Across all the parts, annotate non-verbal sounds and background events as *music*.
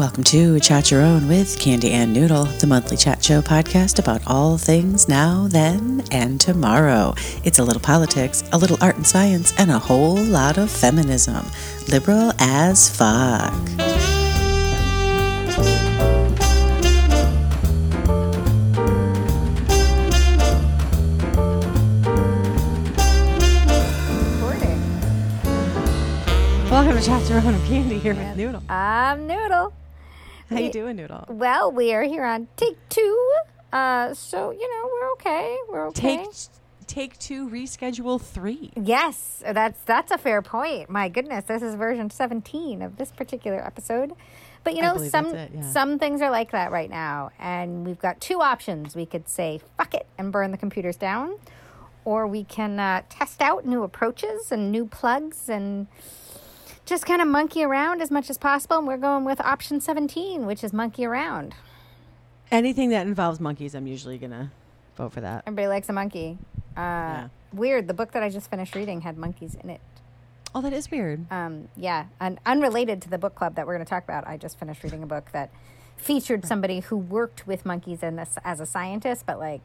Welcome to Chat Your Own with Candy and Noodle, the monthly chat show podcast about all things now, then, and tomorrow. It's a little politics, a little art and science, and a whole lot of feminism. Liberal as fuck. recording. Welcome to Chat Your Own. I'm Candy here with Noodle. I'm Noodle. How you doing, Noodle? Well, we are here on take two. Uh, so you know we're okay. We're okay. Take take two, reschedule three. yes, that's that's a fair point. My goodness, this is version seventeen of this particular episode. But you know, some it, yeah. some things are like that right now, and we've got two options. We could say fuck it and burn the computers down, or we can uh, test out new approaches and new plugs and just kind of monkey around as much as possible. And we're going with option seventeen, which is monkey around. Anything that involves monkeys, I'm usually gonna vote for that. Everybody likes a monkey. Uh, Weird. The book that I just finished reading had monkeys in it. Oh, that is weird. Um, yeah, and unrelated to the book club that we're going to talk about, I just finished reading a book that featured somebody who worked with monkeys in this as a scientist, but like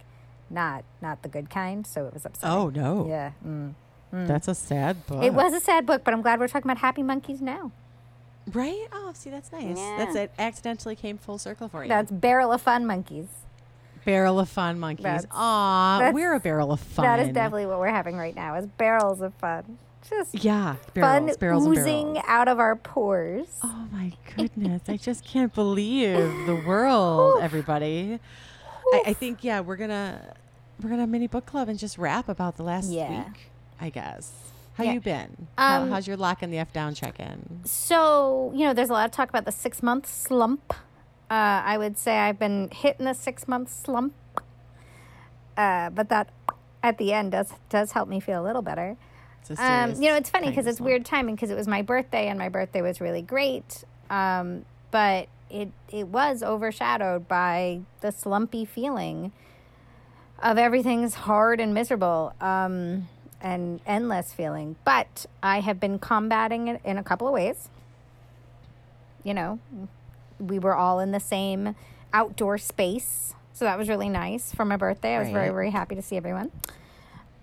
not not the good kind. So it was upsetting. Oh no, yeah. Mm. Mm. that's a sad book. It was a sad book, but I'm glad we're talking about happy monkeys now. right. Oh, see, that's nice. Yeah. That's it. Accidentally came full circle for you. That's barrel of fun monkeys. barrel of fun monkeys. That's- Aw, that's- we're a barrel of fun. That is definitely what we're having right now. Is barrels of fun. Just yeah. Barrels, fun barrels, and oozing barrels. out of our pores. Oh my goodness! I just can't believe the *laughs* world, everybody. I, I think yeah, we're gonna we're gonna have a mini book club and just rap about the last Yeah. week. I guess. How Yeah. you been? How, Um, how's your lock and the f down check in? So, you know, there's a lot of talk about the six month slump. Uh, I would say I've been hitting the six month slump. Uh, but that at the end does does help me feel a little better. Um, you know, it's funny because it's slump. weird timing because it was my birthday and my birthday was really great. Um, but it it was overshadowed by the slumpy feeling of everything's hard and miserable um, and endless feeling. But I have been combating it in a couple of ways. You know, we were all in the same outdoor space. So that was really nice for my birthday. I was very, very happy to see everyone.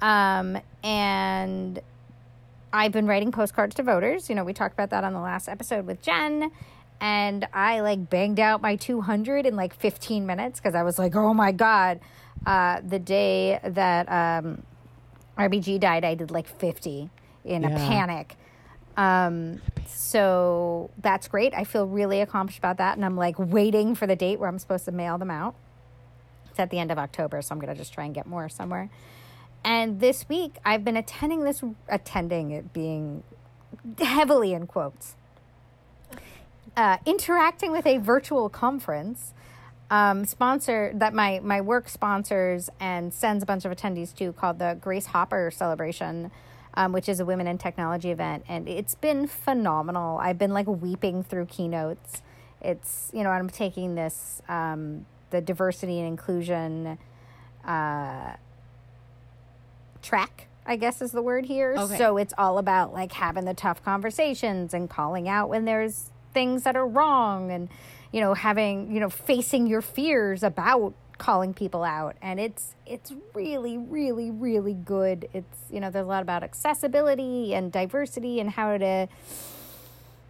Um, and I've been writing postcards to voters. You know, we talked about that on the last episode with Jen. And I like banged out my 200 in like 15 minutes because I was like, oh my God. Uh, the day that um, RBG died, I did like 50 in a panic. Um, so that's great. I feel really accomplished about that. And I'm like waiting for the date where I'm supposed to mail them out. It's at the end of October, so I'm going to just try and get more somewhere. And this week, I've been attending this, attending it being heavily in quotes, uh, interacting with a virtual conference um, sponsor that my, my work sponsors and sends a bunch of attendees to called the Grace Hopper Celebration, um, which is a women in technology event. And it's been phenomenal. I've been like weeping through keynotes. It's, you know, I'm taking this, um, the diversity and inclusion uh, track, I guess is the word here. Okay. So it's all about like having the tough conversations and calling out when there's things that are wrong and, you know, having, you know, facing your fears about calling people out. And it's it's really really really good. It's you know there's a lot about accessibility and diversity and how to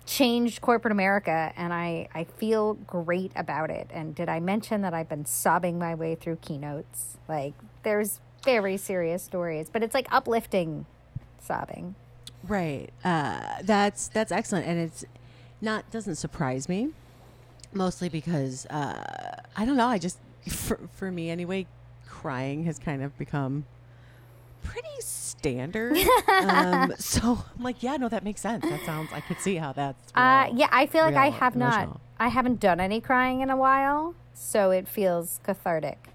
change corporate america. And i i feel great about it. And did i mention that i've been sobbing my way through keynotes? Like there's very serious stories but it's like uplifting sobbing. Right. Uh, that's that's excellent, and it's not doesn't surprise me, mostly because uh, I don't know. I just for for me anyway, crying has kind of become pretty standard. *laughs* um, so I'm like, yeah, no, that makes sense. That sounds. I could see how that's. uh yeah i feel like i real have not i haven't done any crying in a while so it feels cathartic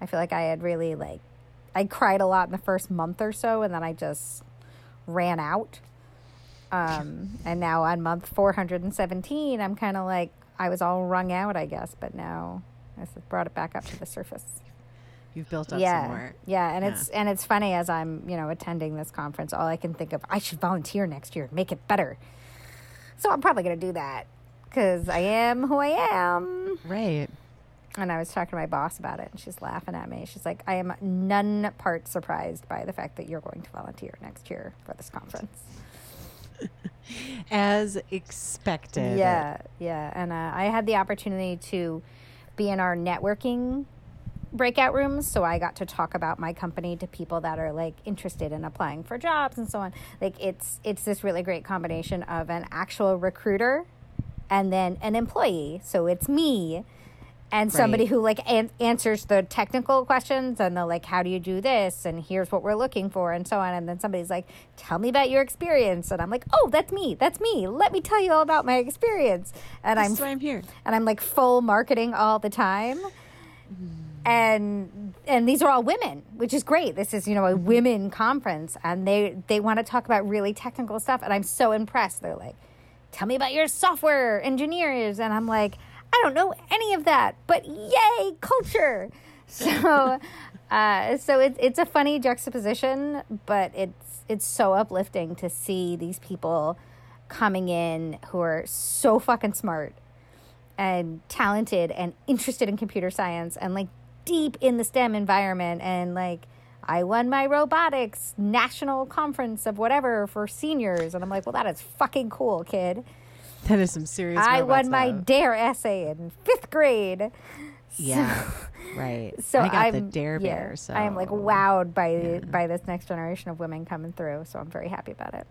i feel like i had really like i cried a lot in the first month or so and then i just ran out um and now on month 417 i'm kind of like i was all wrung out i guess but now i brought it back up to the surface You've built up yeah some more. yeah and it's and it's funny as i'm you know attending this conference all i can think of i should volunteer next year and make it better so i'm probably going to do that because I am who I am. Right. And I was talking to my boss about it, and she's laughing at me. She's like, I am none part surprised by the fact that you're going to volunteer next year for this conference. As expected. Yeah, yeah. And uh, I had the opportunity to be in our networking breakout rooms so i got to talk about my company to people that are like interested in applying for jobs and so on like it's it's this really great combination of an actual recruiter and then an employee so it's me and somebody Right. who like an- answers the technical questions and the like how do you do this and here's what we're looking for and so on and then somebody's like tell me about your experience and i'm like oh that's me that's me let me tell you all about my experience and i'm That's why I'm here. and I'm like full marketing all the time. Mm-hmm. And and these are all women, which is great. This is, you know, a mm-hmm. women conference and they they want to talk about really technical stuff and I'm so impressed. They're like, "Tell me about your software engineers." And I'm like, "I don't know any of that, but yay, culture." So *laughs* uh so it's it's a funny juxtaposition, but it's it's so uplifting to see these people coming in who are so fucking smart and talented and interested in computer science and like deep in the STEM environment and like I won my robotics national conference of whatever for seniors and I'm like, well, that is fucking cool, kid. That is some serious. I won my. DARE essay in fifth grade. Yeah. right. *laughs* So I got am the DARE yeah, Bear. So I am like wowed by by this next generation of women coming through. So I'm very happy about it.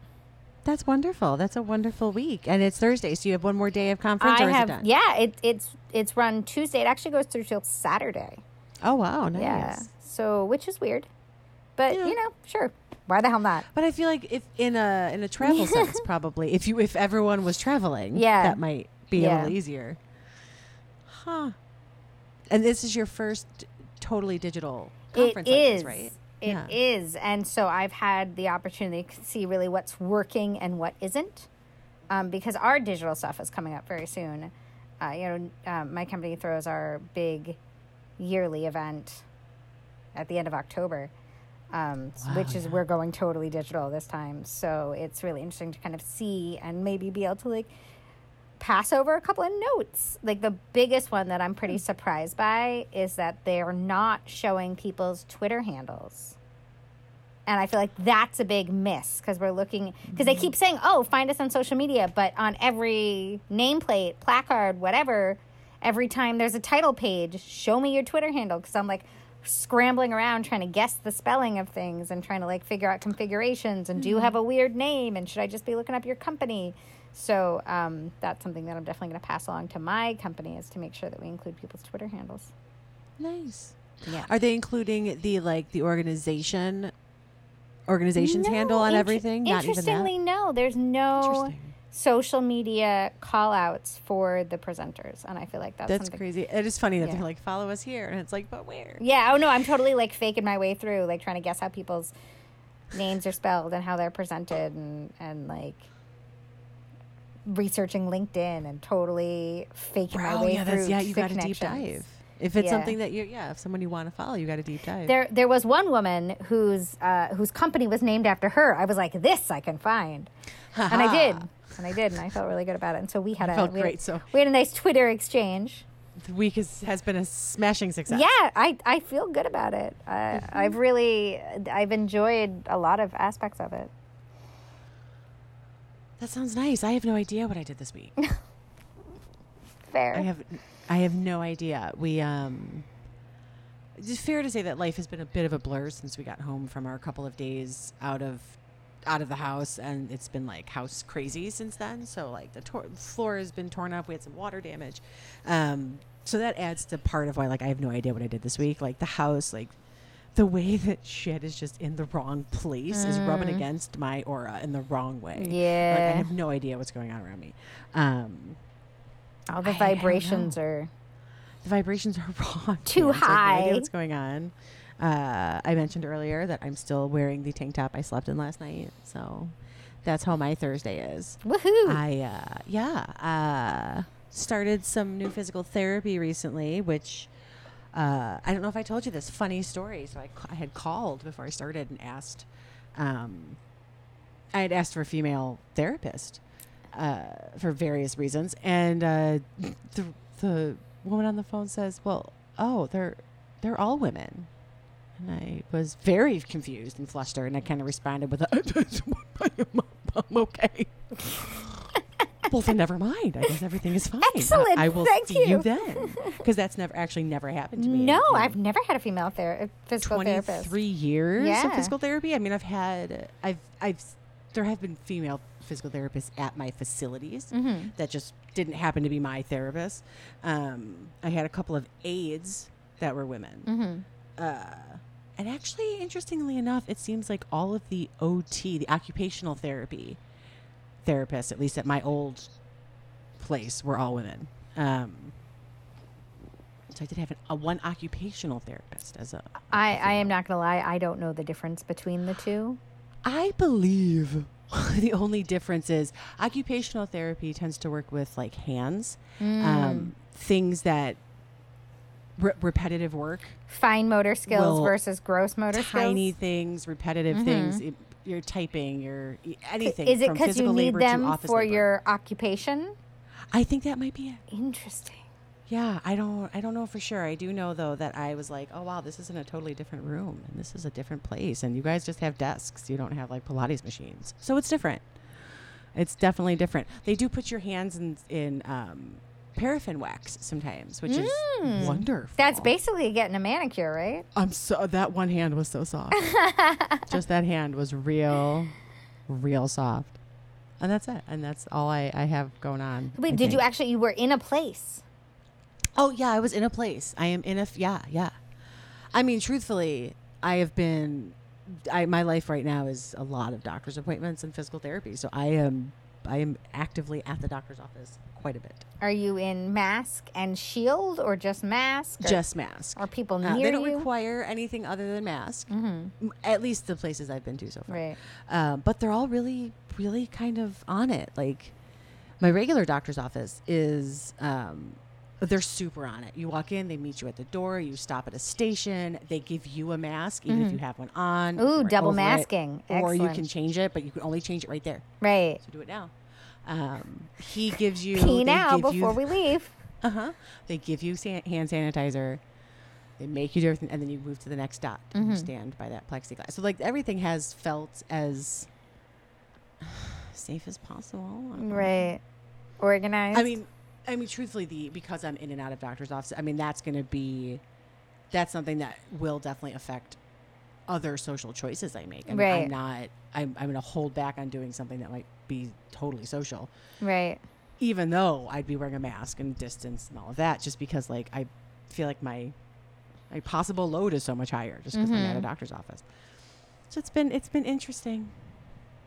That's wonderful. That's a wonderful week, and it's Thursday, so you have one more day of conference. I or is have it done? yeah, it, it's it's run Tuesday. It actually goes through till Saturday. Oh wow, nice. Yeah. So, which is weird. But, Yeah. you know, sure. Why the hell not? But I feel like if in a in a travel *laughs* sense, probably if you if everyone was traveling, Yeah. that might be a little easier. Huh. And this is your first totally digital conference, it is. this, right? It is, Yeah. And so I've had the opportunity to see really what's working and what isn't. Um, because our digital stuff is coming up very soon. Uh, you know, um, my company throws our big yearly event at the end of October, um, Wow, which is yeah. we're going totally digital this time. So it's really interesting to kind of see and maybe be able to like pass over a couple of notes. Like the biggest one that I'm Hmm. pretty surprised by is that they're not showing people's Twitter handles. And I feel like that's a big miss because we're looking because they keep saying, "Oh, find us on social media," but on every nameplate, placard, whatever, every time there's a title page, show me your Twitter handle because I'm like scrambling around trying to guess the spelling of things and trying to like figure out configurations and do you have a weird name and should I just be looking up your company? So um, that's something that I'm definitely going to pass along to my company is to make sure that we include people's Twitter handles. Nice. Yeah. Are they including the like the organization organization's No, handle on int- everything? Not even that. Interestingly, no. There's no Interesting. Social media call outs for the presenters. And I feel like that's, That's crazy. It is funny that Yeah. they're like follow us here, and it's like, but where? Yeah. Oh, no. I'm totally like faking my way through, like trying to guess how people's names are spelled and how they're presented and, and like researching LinkedIn and totally faking my way yeah, through. that's yeah. You got a deep dive. If it's Yeah. something that you yeah, if someone you want to follow, you got a deep dive. There, there was one woman whose uh, whose company was named after her. I was like, this I can find, and I did, and I did, and I felt really good about it. And so we had a felt we had- great, so- we had a nice Twitter exchange. the week is, has been a smashing success. Yeah, I, I feel good about it. I, I've really I've enjoyed a lot of aspects of it. That sounds nice. I have no idea what I did this week. *laughs* Fair. I have I have no idea. We um it's fair to say that life has been a bit of a blur since we got home from our couple of days out of out of the house and it's been like house crazy since then so like the tor- floor has been torn up we had some water damage um so that adds to part of why like i have no idea what i did this week like the house like the way *laughs* that shit is just in the wrong place is rubbing against my aura in the wrong way Yeah. like i have no idea what's going on around me um All the I- I vibrations know. are the vibrations are *laughs* wrong. Too. It's like, no idea high. what's going on? Uh, I mentioned earlier that I'm still wearing the tank top I slept in last night, so that's how my Thursday is. woohoo. I uh, yeah uh, started some new physical therapy recently, which uh, I don't know if I told you this funny story. So I, ca- I had called before I started and asked. Um, I had asked for a female therapist uh, for various reasons. And uh, the the woman on the phone says, "Well, oh, they're they're all women." And I was very confused and flustered, and I kind of responded with, a, *laughs* "I'm okay." well, then never mind. I guess everything is fine. Excellent. I, I will Thank see you, you. then, because that's never actually never happened to me. No, in I've never had a female ther- physical therapist. 23 years Yeah. of physical therapy. I mean, I've had, I've, I've, there have been female physical therapists at my facilities Mm-hmm. that just didn't happen to be my therapist. Um, I had a couple of aides that were women. Mm-hmm. Uh, and actually, interestingly enough, it seems like all of the OT, the occupational therapy therapists, at least at my old place, were all women. Um, so I did have an, a one occupational therapist as a. I, I am not gonna lie. I don't know the difference between the two. I believe *laughs* the only difference is occupational therapy tends to work with like hands, Mm. um, things that re- repetitive work, Fine motor skills versus gross motor skills. tiny things, repetitive things. It, you're typing, you're anything. Is it because you need them for labor. your occupation? I think that might be it. Interesting. Yeah, I don't. I don't know for sure. I do know though that I was like, oh wow, this is in a totally different room, and this is a different place, and you guys just have desks. You don't have like Pilates machines, so it's different. It's definitely different. They do put your hands in in um, paraffin wax sometimes, which is Mm. wonderful. That's basically getting a manicure, right? I'm so that one hand was so soft. *laughs* Just that hand was real, real soft, and that's it. And that's all I I have going on. Wait, I did you think. actually? You were in a place. Oh yeah, I was in a place. I am in a f- yeah yeah. I mean, truthfully, I have been. I my life right now is a lot of doctor's appointments and physical therapy. So I am I am actively at the doctor's office quite a bit. Are you in mask and shield, or just mask? Or, Just mask. Are people Uh, near they don't you? require anything other than mask. mm-hmm. At least the places I've been to so far. Right. Um, but they're all really, really kind of on it. Like my regular doctor's office is, um, they're super on it. You walk in, they meet you at the door. You stop at a station. They give you a mask, even if you have one on. Mm-hmm. Ooh, double over it, masking. or you can change it, but you can only change it right there. Right. So do it now. Um, he gives you. Pee now before you, we leave. Uh huh. They give you san- hand sanitizer. They make you do everything, and then you move to the next dot. And Mm-hmm. you stand by that plexiglass. So like everything has felt as safe as possible. Right. Organized. I mean, I mean, truthfully, the because I'm in and out of doctor's office. I mean, that's going to be that's something that will definitely affect other social choices I make. I mean, Right. I'm not. I'm, I'm going to hold back on doing something that might be totally social right. even though I'd be wearing a mask and distance and all of that, just because like I feel like my my possible load is so much higher just because I'm at a Mhm. doctor's office. So it's been it's been interesting.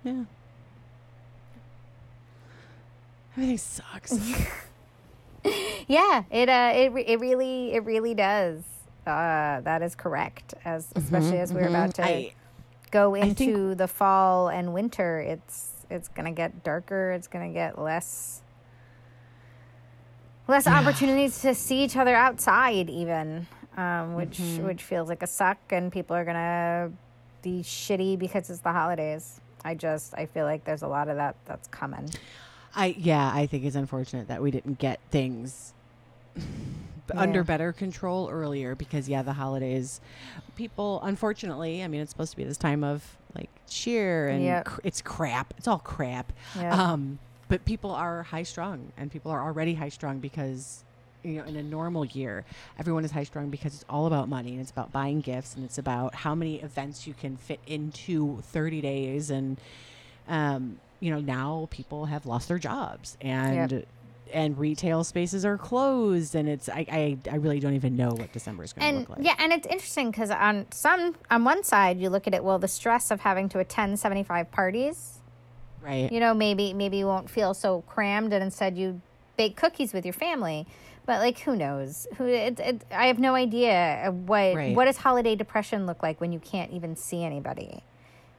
Yeah. Everything sucks. *laughs* Yeah. It uh. It it really it really does. Uh, that is correct. As especially as we're about to Mm-hmm, I, go I think- into the fall and winter, it's it's gonna get darker. It's gonna get less less opportunities to see each other outside, even, um, which Mm-hmm. which feels like a suck. And people are gonna be shitty because it's the holidays. I just I feel like there's a lot of that that's coming. I yeah, I think it's unfortunate that we didn't get things under better control earlier because yeah, the holidays people unfortunately, I mean it's supposed to be this time of like cheer and Yep. cr- it's crap. It's all crap. Yeah. Um but people are high strung and people are already high strung because you know in a normal year everyone is high strung because it's all about money and it's about buying gifts and it's about how many events you can fit into 30 days and um you know now people have lost their jobs and and retail spaces are closed and it's I, I i really don't even know what december is going to look like. yeah, and it's interesting because on some on one side you look at it, well, the stress of having to attend seventy five parties. right. You know maybe maybe you won't feel so crammed and instead you bake cookies with your family. But like who knows? Who it, it, i have no idea what Right. what does holiday depression look like when you can't even see anybody?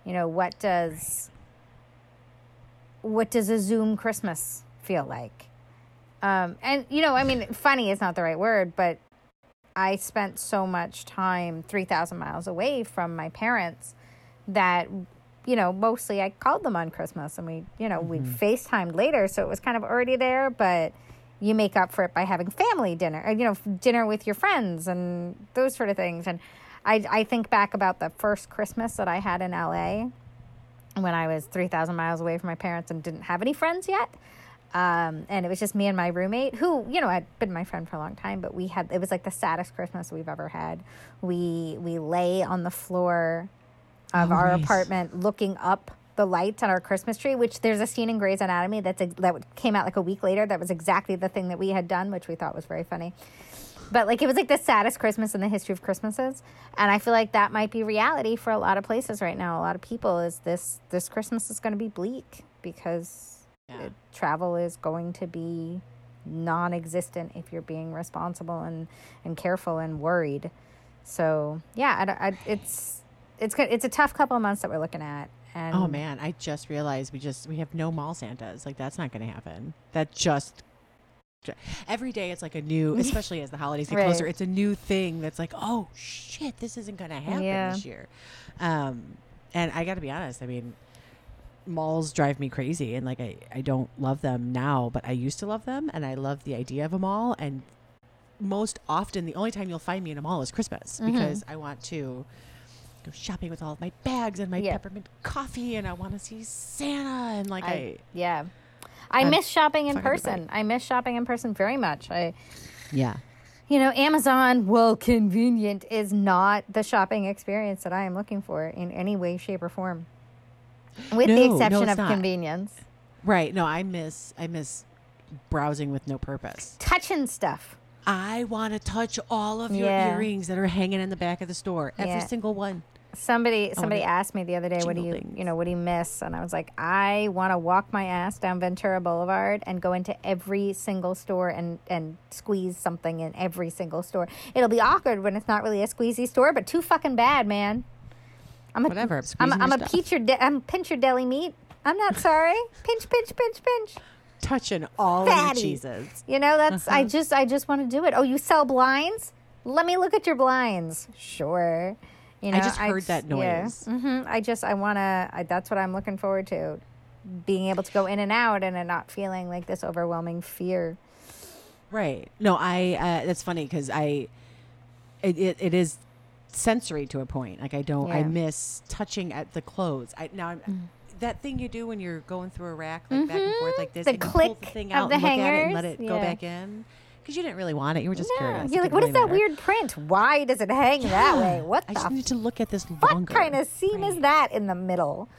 You know what does what does a zoom christmas feel like um and you know i mean funny is not the right word but i spent so much time 3000 miles away from my parents that you know, mostly I called them on Christmas and we, you know, we FaceTimed later. So it was kind of already there, but you make up for it by having family dinner, or, you know, dinner with your friends and those sort of things. And I, I think back about the first Christmas that I had in LA when I was 3,000 miles away from my parents and didn't have any friends yet. Um, and it was just me and my roommate, who you know had been my friend for a long time, but we had it was like the saddest Christmas we've ever had. We we lay on the floor of Oh, our nice. apartment, looking up the lights on our Christmas tree. Which there's a scene in Grey's Anatomy that's a, that came out like a week later. That was exactly the thing that we had done, which we thought was very funny. But like it was like the saddest Christmas in the history of Christmases, and I feel like that might be reality for a lot of places right now. A lot of people is this this Christmas is going to be bleak because Yeah. travel is going to be non-existent if you're being responsible and and careful and worried. So yeah, I, I, it's it's good. It's a tough couple of months that we're looking at. And Oh man, I just realized we just we have no mall Santas. Like that's not going to happen. That just every day it's like a new, *laughs* especially as the holidays get Right. closer. It's a new thing that's like, oh shit, this isn't going to happen Yeah. this year. Um, and I got to be honest. I mean, malls drive me crazy, and like I I don't love them now, but I used to love them, and I love the idea of a mall. And most often, the only time you'll find me in a mall is Christmas Mhm. because I want to go shopping with all of my bags and my Yeah. peppermint coffee, and I want to see Santa, and like I, I, yeah. I I'm miss shopping in person. I miss shopping in person very much. I yeah, you know, Amazon, well, convenient is not the shopping experience that I am looking for in any way, shape, or form. With No, the exception it's of not. convenience. right. No, I miss I miss browsing with no purpose. Touching stuff. I want to touch all of your Yeah. earrings that are hanging in the back of the store, every Yeah. single one. Somebody somebody asked me the other day, what do you things. you know, what do you miss? And I was like, I want to walk my ass down Ventura Boulevard and go into every single store and and squeeze something in every single store. It'll be awkward when it's not really a squeezy store, but too fucking bad, man. I'm a, Whatever, I'm I'm, squeezing I'm your a pinch your de- I'm pinch your deli meat. I'm not sorry. *laughs* pinch, pinch, pinch, pinch. Touching all Fatty. cheeses. You know, that's Uh-huh. I just I just want to do it. Oh, you sell blinds? Let me look at your blinds. Sure. You know, I just heard that noise. yeah. noise. hmm I just I want to. That's what I'm looking forward to, being able to go in and out and not feeling like this overwhelming fear. Right. No, I. Uh, that's funny because I. It, it it is sensory to a point. Like I don't. I miss touching at the clothes. I now I'm. That thing you do when you're going through a rack, like back and forth, Mhm. like this, The pull the click thing of out the and look at it and let hangers, it go back in, because you didn't really want it. You were just Yeah. curious. You're like, what is that matter. weird print? Why does it hang that way? What I just need to look at this what longer. kind of seam is that in the middle?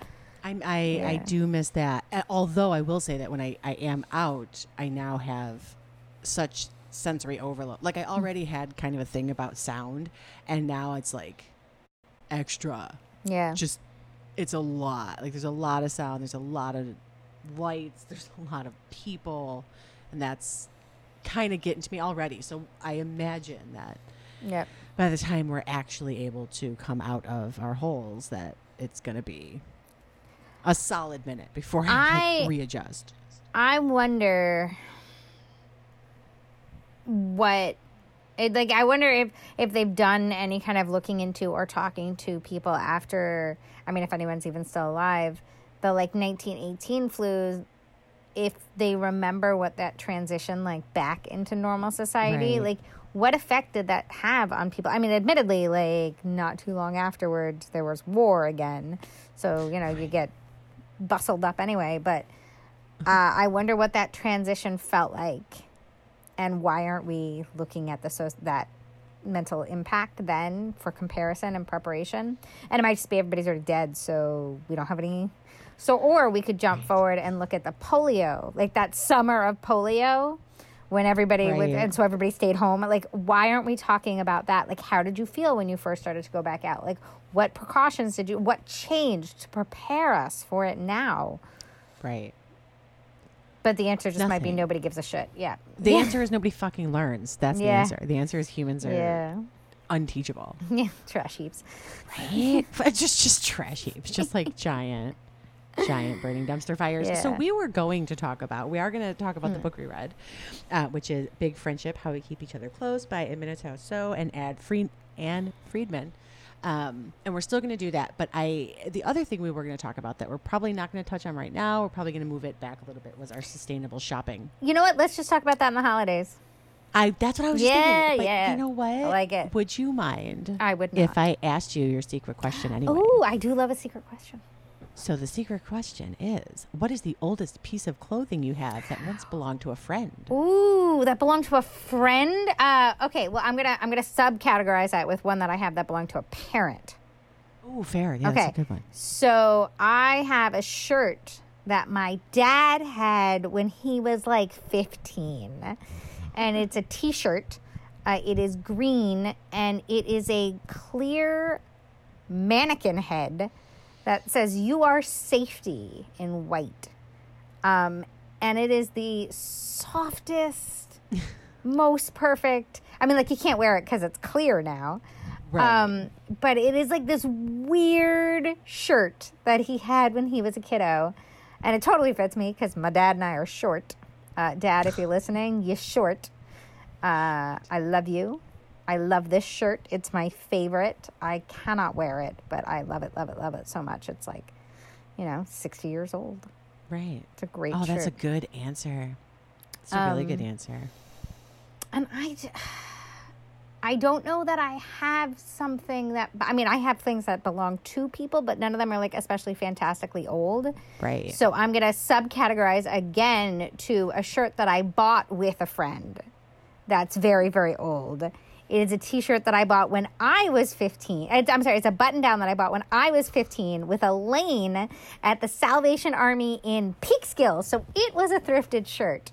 I'm, I I do miss that. Although I will say that when I, I am out, I now have such sensory overload. Like I already mm. had kind of a thing about sound, and now it's like extra. Yeah. Just it's a lot. Like there's a lot of sound. There's a lot of lights. There's a lot of people, and that's kind of getting to me already. So I imagine that Yep. by the time we're actually able to come out of our holes that it's going to be a solid minute before I, I- like, readjust. I wonder what it, like I wonder if if they've done any kind of looking into or talking to people after I mean if anyone's even still alive the like 1918 flus if they remember what that transition like back into normal society Right. like what effect did that have on people i mean admittedly like not too long afterwards there was war again so you know you get bustled up anyway but uh, i wonder what that transition felt like and why aren't we looking at the so that mental impact then for comparison and preparation? And it might just be everybody's already dead so we don't have any. So or we could jump forward and look at the polio like that summer of polio when everybody was and so everybody stayed home. Like why aren't we talking about that? Like how did you feel when you first started to go back out? Like what precautions did you what changed to prepare us for it now? Right. But the answer just might be nobody gives a shit yeah The yeah. answer is nobody fucking learns. That's the answer. The answer is humans are yeah unteachable. *laughs* yeah trash heaps Right? just just trash heaps, just like *laughs* giant giant burning dumpster fires. So we were going to talk about we are going to talk about the book we read, uh, which is Big Friendship: How We Keep Each Other Close by Aminatou Sow and Ad Fried Ann Friedman. Um, and we're still going to do that. But I, the other thing we were going to talk about that we're probably not going to touch on right now, we're probably going to move it back a little bit, was our sustainable shopping. You know what? Let's just talk about that in the holidays. I that's what I was just Yeah, thinking. But yeah. You know what? I like it. Would you mind? I would. Not. if. I asked you your secret question anyway. Oh, I do love a secret question. So the secret question is: What is the oldest piece of clothing you have that once belonged to a friend? Ooh, that belonged to a friend. Uh, okay, well, I'm gonna I'm gonna subcategorize that with one that I have that belonged to a parent. Ooh, fair. Yeah, okay, that's a good one. so I have a shirt that my dad had when he was like 15, and it's a T-shirt. Uh, it is green, and it is a clear mannequin head that says "You are safety" in white. Um, and it is the softest, *laughs* most perfect. I mean, like you can't wear it because it's clear now. Right. Um, but it is like this weird shirt that he had when he was a kiddo, and it totally fits me because my dad and I are short. Uh, dad, if you're *laughs* listening, you're short. Uh, I love you. I love this shirt. It's my favorite. I cannot wear it, but I love it, love it, love it so much. It's like, you know, 60 years old. right. It's a great Oh, shirt. that's a good answer. It's a really good Um, answer. and I, *sighs* I don't know that I have something that I mean I have things that belong to people, but none of them are like especially fantastically old. Right. So I'm gonna subcategorize again to a shirt that I bought with a friend. That's very very old. It is a T-shirt that I bought when I was 15. I'm sorry, it's a button-down that I bought when I was 15 with Elaine at the Salvation Army in Peekskill. So it was a thrifted shirt.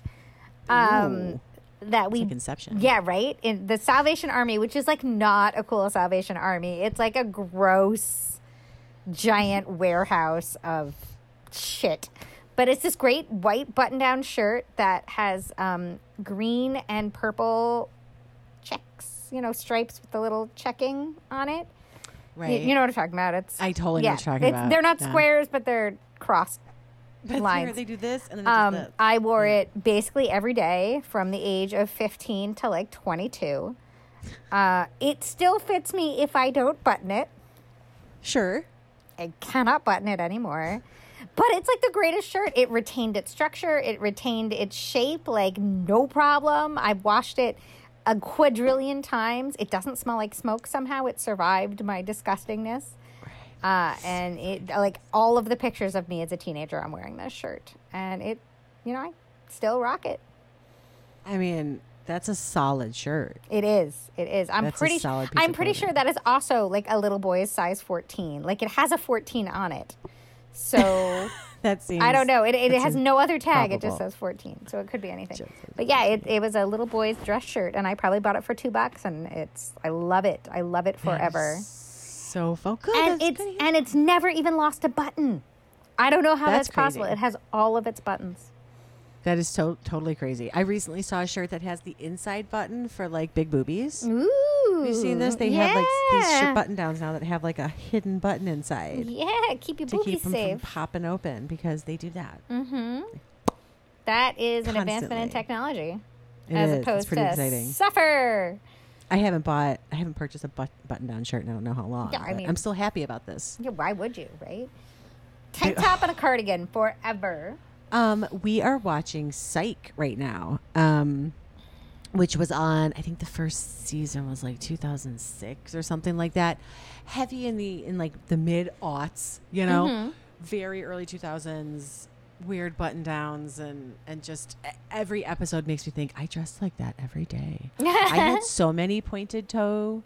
Um, that we like Inception. yeah, right. In the Salvation Army, which is like not a cool Salvation Army. It's like a gross, giant warehouse of shit. But it's this great white button-down shirt that has um, green and purple you know, stripes with the little checking on it. Right. You, know what I'm talking about? It's I totally know what you're talking about. They're not Yeah. squares, but they're crossed But here lines. they do this and then um, do this. I wore it basically every day from the age of 15 to like 22. Uh, it still fits me if I don't button it. Sure. I cannot button it anymore. But it's like the greatest shirt. It retained its structure, it retained its shape, like no problem. I've washed it a quadrillion times. It doesn't smell like smoke somehow. It survived my disgustingness. Uh, and it like all of the pictures of me as a teenager, I'm wearing this shirt, and it, you know, I still rock it. I mean, that's a solid shirt. It is. It is. I'm That's pretty. solid I'm pretty sure that is also like a little boy's size 14. Like it has a 14 on it. So *laughs* *laughs* That seems. I don't know. It, it that has no other tag. It just says 14. So it could be anything. But yeah, it, it was a little boy's dress shirt, and I probably bought it for two bucks, and it's. I love it. I love it forever. So fo- good. And it's and it's never even lost a button. I don't know how That's that's, possible. It has all of its buttons. That is to- totally crazy. I recently saw a shirt that has the inside button for like big boobies. Ooh, Have you seen this? They have like these shirt button downs now that have like a hidden button inside Yeah, keep your to boobies keep them safe. from popping open because they do that. Mm-hmm. That is an advancement in technology, It as is. It's opposed pretty to exciting. suffer. I haven't bought, I haven't purchased a but- button down shirt in I don't know how long. Yeah, I mean- I'm still happy about this. Yeah, why would you, right? *laughs* Tank top and a cardigan forever. Um, we are watching Psych right now. Um, which was on I think the first season was like 2006 or something like that. Heavy in the in like the mid aughts, you know, Mhm. very early 2000s. Weird button downs and and just every episode makes me think I dress like that every day. I had *laughs* so many pointed toe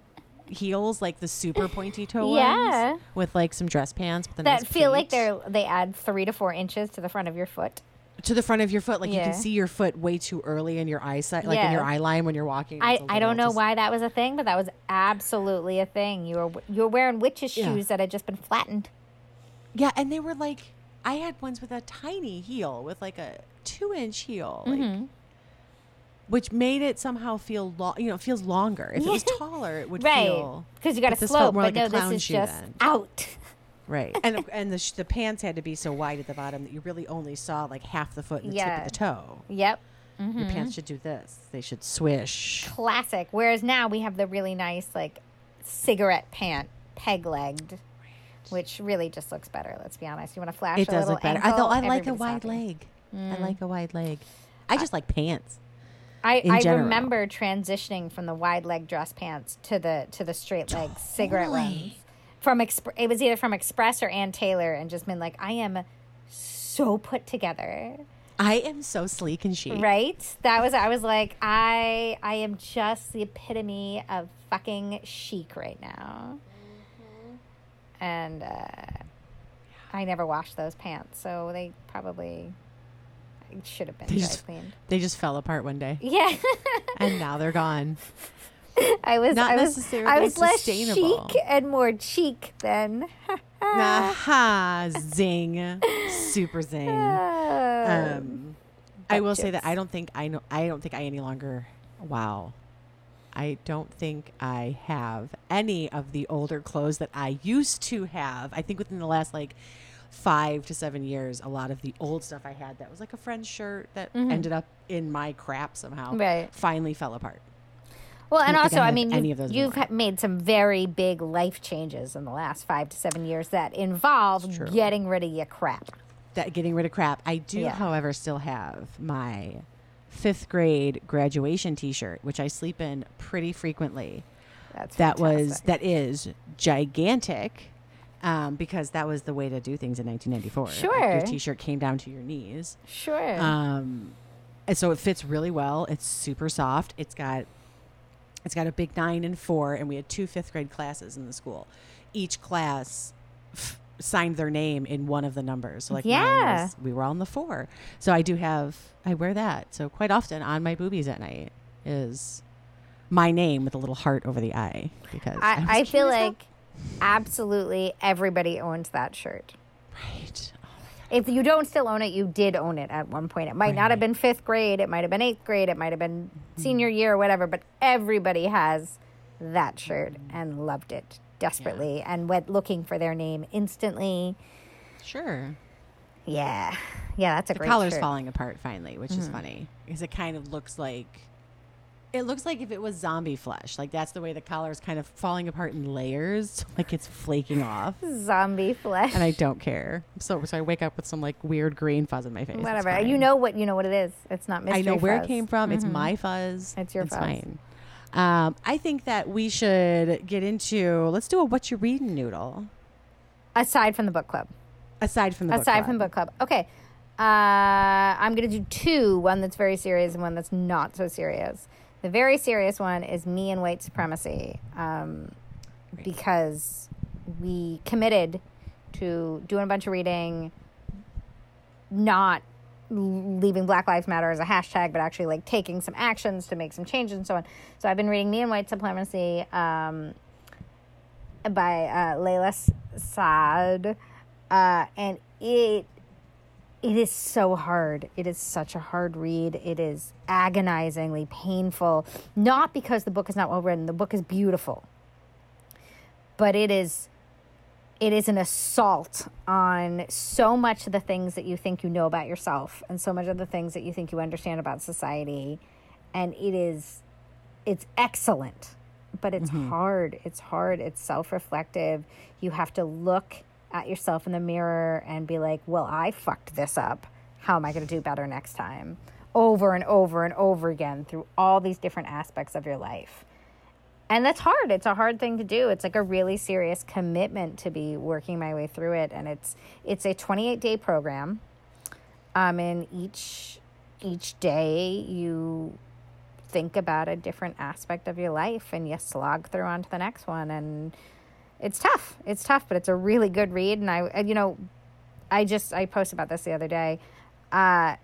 heels, like the super pointy toe Yeah. ones, with like some dress pants. A that nice feel like they're they add three to four inches to the front of your foot. To the front of your foot. Like you Yeah. can see your foot way too early in your eyesight, like in Yeah. your eye line when you're walking. I, a I don't know just- why that was a thing, but that was absolutely a thing. You were you were wearing witches' Yeah. shoes that had just been flattened. Yeah, and they were like, I had ones with a tiny heel, with like a two inch heel, like, Mhm. which made it somehow feel long. You know, it feels longer. If it was taller, it would *laughs* Right, feel because you got but to slope. more But like a no, this clown is shoe just then. out. Right. *laughs* And and the sh- the pants had to be so wide at the bottom that you really only saw like half the foot and the tip of the toe. Yep. Your mm-hmm. pants should do this. They should swish. Classic. Whereas now we have the really nice like cigarette pant peg legged, which really just looks better. Let's be honest. You want to flash? It a does little look better. I ankle, thought I like a everybody's wide happy. leg. I mm. like a wide leg. I just like pants. I, in I general. remember transitioning from the wide leg dress pants to the to the straight leg cigarette ones. From Exp- it was either from Express or Ann Taylor, and just been like, I am so put together, I am so sleek and chic. right? That was I was like, I I am just the epitome of fucking chic right now, and uh, I never washed those pants, so they probably should have been They just- cleaned. They just fell apart one day, Yeah. *laughs* and now they're gone. *laughs* I was Not I was necessarily I was less sustainable. chic and more cheek than *laughs* Aha! Zing! Super zing. Uh, Um, I will say that. I don't think I know. I don't think I any longer. Wow. I don't think I have any of the older clothes that I used to have. I think within the last like five to seven years, a lot of the old stuff I had that was like a friend's shirt that ended up in my crap somehow Mm-hmm. Right. finally fell apart. Well, and also, I I, mean, any you, of those you've made some very big life changes in the last five to seven years that involve getting rid of your crap. That getting rid of crap. I do, Yeah. however, still have my fifth grade graduation T-shirt, which I sleep in pretty frequently. That's that was that is gigantic um, because that was the way to do things in 1994. Like, Sure. your t-shirt came down to your knees, sure. um, and so it fits really well. It's super soft. It's got it's got a big nine and four, and we had two fifth grade classes in the school. Each class f- signed their name in one of the numbers. So like Yeah. was- we were all in the four. So I do have I wear that. So quite often on my boobies at night is my name with a little heart over the eye because I, was I feel like absolutely everybody owns that shirt. right. If you don't still own it, you did own it at one point. It might not have been fifth grade, it might have been eighth grade, it might have been senior Mm-hmm. year or whatever, but everybody has that shirt and loved it desperately and went looking for their name instantly. Sure. Yeah. Yeah, that's a The great collar's shirt. falling apart finally, which is funny because it kind of looks like it looks like if it was zombie flesh. Like that's the way the collar is kind of falling apart in layers, *laughs* like it's flaking off. Zombie flesh. And I don't care. So so I wake up with some like weird green fuzz in my face. Whatever. You know what you know what it is. It's not mystery I know where fuzz. it came from. It's my fuzz. It's your it's fuzz. fine. Um, I think that we should get into let's do a what you reading noodle. Aside from the book club. Aside from the book club. aside club. from book club. Okay. Uh, I'm going to do two one that's very serious and one that's not so serious. The very serious one is me and white supremacy um, because we committed to doing a bunch of reading, not leaving Black Lives Matter as a hashtag, but actually like taking some actions to make some changes and so on. So I've been reading Me and White Supremacy um, by uh, Layla Saad, uh, and it it is so hard. It is such a hard read. It is agonizingly painful. Not because the book is not well written. The book is beautiful, but it is it is an assault on so much of the things that you think you know about yourself and so much of the things that you think you understand about society and it is it's excellent but it's mm-hmm. hard it's hard it's self-reflective you have to look at yourself in the mirror and be like well i fucked this up. How am i going to do better next time? Over and over and over again through all these different aspects of your life. And that's hard. It's a hard thing to do. It's like a really serious commitment to be working my way through it. And it's it's a 28 day program. Um and each each day you think about a different aspect of your life and you slog through onto the next one. And it's tough it's tough but it's a really good read and i you know i just i posted about this the other day uh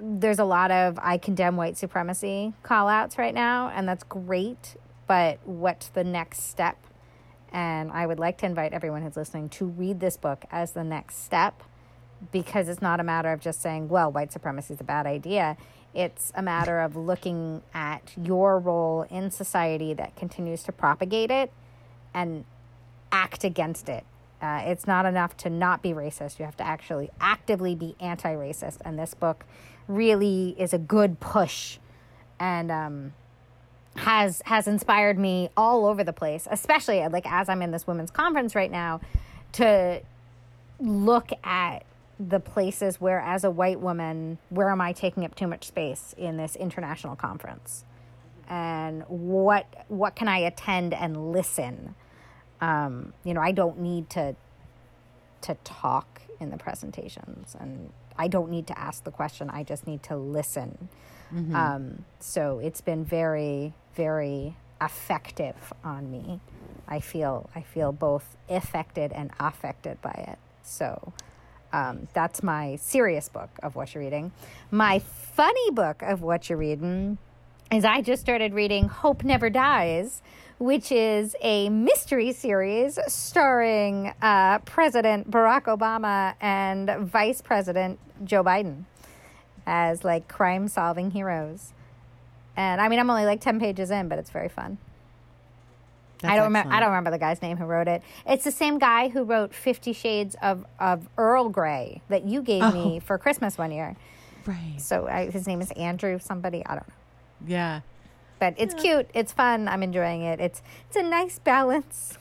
there's a lot of I condemn white supremacy call outs right now, and that's great. But what's the next step? And I would like to invite everyone who's listening to read this book as the next step because it's not a matter of just saying, well, white supremacy is a bad idea. It's a matter of looking at your role in society that continues to propagate it and act against it. Uh, it's not enough to not be racist. You have to actually actively be anti racist. And this book really is a good push. And um, has has inspired me all over the place, especially like as I'm in this women's conference right now, to look at the places where as a white woman where am i taking up too much space in this international conference and what what can i attend and listen um, you know i don't need to to talk in the presentations and i don't need to ask the question i just need to listen Mm-hmm. um, so it's been very very effective on me i feel i feel both affected and affected by it so um, that's my serious book of what you're reading. My funny book of what you're reading is I just started reading Hope Never Dies, which is a mystery series starring uh, President Barack Obama and Vice President Joe Biden as like crime solving heroes. And I mean, I'm only like 10 pages in, but it's very fun. I don't remember. I don't remember the guy's name who wrote it. It's the same guy who wrote Fifty Shades of, of Earl Grey that you gave Oh. me for Christmas one year. Right. So I, his name is Andrew somebody. I don't know, Yeah. but it's cute. It's fun. I'm enjoying it. It's it's a nice balance.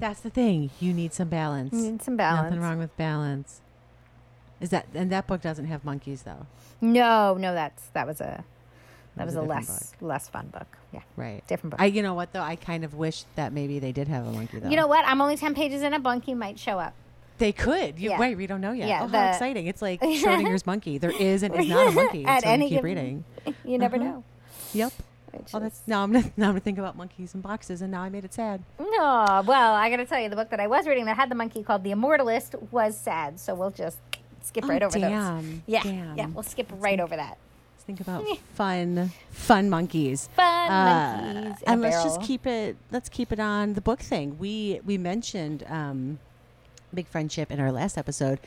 That's the thing. You need some balance. You need some balance. Nothing wrong with balance. Is that and that book doesn't have monkeys though. No, no, that's that was a that was was a less less fun book. Yeah, Right. different book. I you know what though? I kind of wish that maybe they did have a monkey though. you know what? I'm only ten pages in. A monkey might show up. They could. You, Yeah. Wait, we don't know yet. Yeah, oh, how exciting. It's like *laughs* Schrodinger's monkey. There is and is not a *laughs* monkey At any you keep given- reading. *laughs* You never Uh-huh. know. Yep. Which Oh, that's now I'm gonna now I'm gonna think about monkeys and boxes, and now I made it sad. No, well, I got to tell you, the book that I was reading that had the monkey called The Immortalist was sad. So we'll just skip Oh, right over those. damn. Yeah, Damn. yeah, we'll skip right over that. Let's think about fun, fun monkeys. Fun Uh, monkeys. and let's just keep it. Let's keep it on the book thing. We we mentioned um, big friendship in our last episode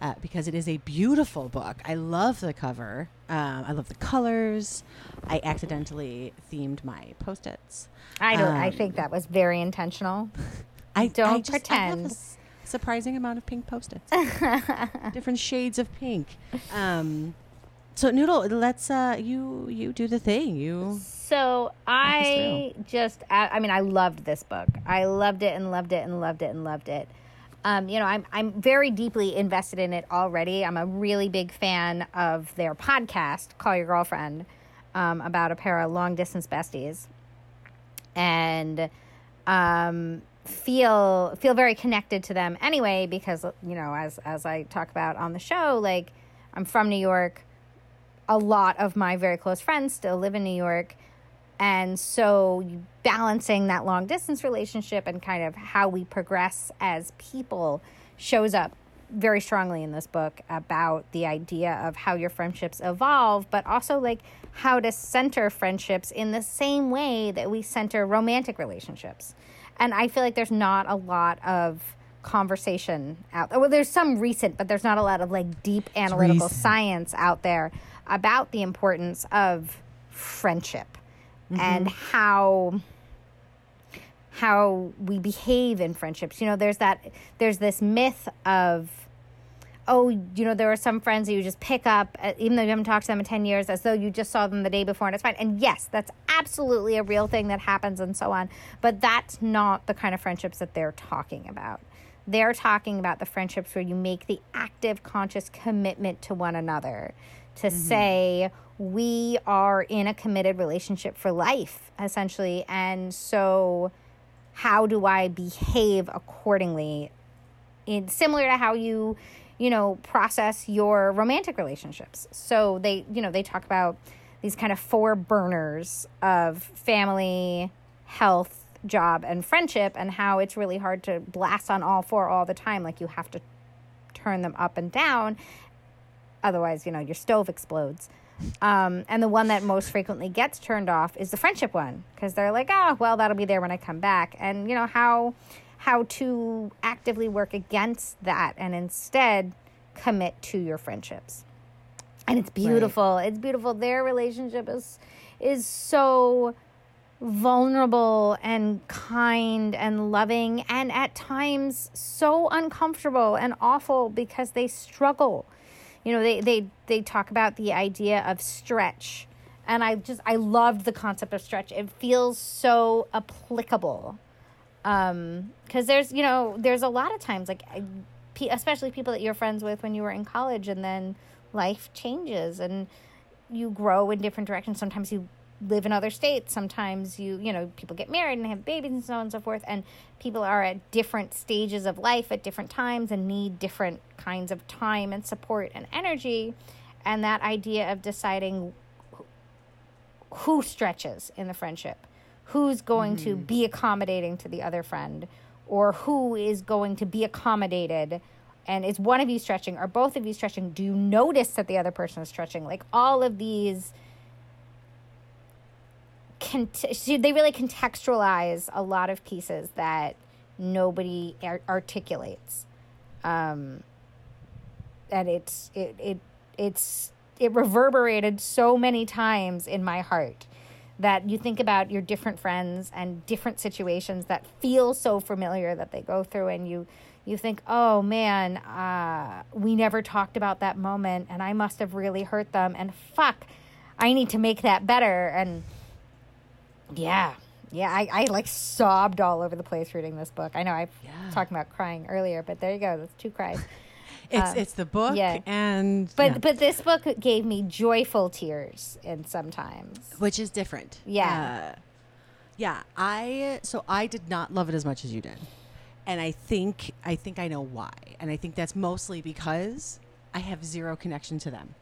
uh, because it is a beautiful book. I love the cover. Um, I love the colors. I accidentally themed my post-its. I don't. I um, think that was very intentional. *laughs* I Don't I just, I pretend. s- surprising amount of pink post-its. *laughs* Different shades of pink. Um, so Noodle, let's uh, you you do the thing. You So I just, I, I mean, I loved this book. I loved it and loved it and loved it and loved it. Um, you know, I'm I'm very deeply invested in it already. I'm a really big fan of their podcast, Call Your Girlfriend, um, about a pair of long distance besties, and um, feel feel very connected to them anyway because you know, as as I talk about on the show, like I'm from New York a lot of my very close friends still live in New York. And so balancing that long distance relationship and kind of how we progress as people shows up very strongly in this book about the idea of how your friendships evolve, but also like how to center friendships in the same way that we center romantic relationships. And I feel like there's not a lot of conversation out there. Well, there's some recent, but there's not a lot of like deep analytical science out there about the importance of friendship and how how we behave in friendships. You know, there's that there's this myth of oh, you know, there are some friends that you just pick up, uh, even though you haven't talked to them in 10 years, as though you just saw them the day before and it's fine. And yes, that's absolutely a real thing that happens and so on. But that's not the kind of friendships that they're talking about. They're talking about the friendships where you make the active, conscious commitment to one another to say, we are in a committed relationship for life, essentially. And so, how do I behave accordingly? In similar to how you you know process your romantic relationships. So they you know they talk about these kind of four burners of family health job and friendship and how it's really hard to blast on all four all the time. Like you have to turn them up and down. Otherwise you know your stove explodes um, and the one that most frequently gets turned off is the friendship one because they're like oh well that'll be there when i come back. And you know how how to actively work against that and instead commit to your friendships. And it's beautiful. It's beautiful. Their relationship is is so vulnerable and kind and loving and at times so uncomfortable and awful because they struggle you know they they they talk about the idea of stretch and I just I loved the concept of stretch. It feels so applicable. Um, because there's you know there's a lot of times like especially people that you're friends with when you were in college, and then life changes and you grow in different directions. Sometimes you live in other states. Sometimes you, you know, people get married and have babies and so on and so forth. And people are at different stages of life at different times and need different kinds of time and support and energy. And that idea of deciding who stretches in the friendship, who's going to mm. be accommodating to the other friend, or who is going to be accommodated. And is one of you stretching or both of you stretching? Do you notice that the other person is stretching? Like all of these so they really contextualize a lot of pieces that nobody ar- articulates. Um, and it's it, it it's it reverberated so many times in my heart that you think about your different friends and different situations that feel so familiar that they go through and you you think oh man uh, we never talked about that moment and i must have really hurt them and fuck i need to make that better. And yeah. Yeah, I, I like sobbed all over the place reading this book. I know I Yeah. talking about crying earlier, but there you go. That's two cries. *laughs* It's Uh, it's the book yeah. and But yeah, but this book gave me joyful tears and sometimes. which is different. Yeah. Uh, yeah, I so I did not love it as much as you did. And I think I think I know why. And I think that's mostly because I have zero connection to them.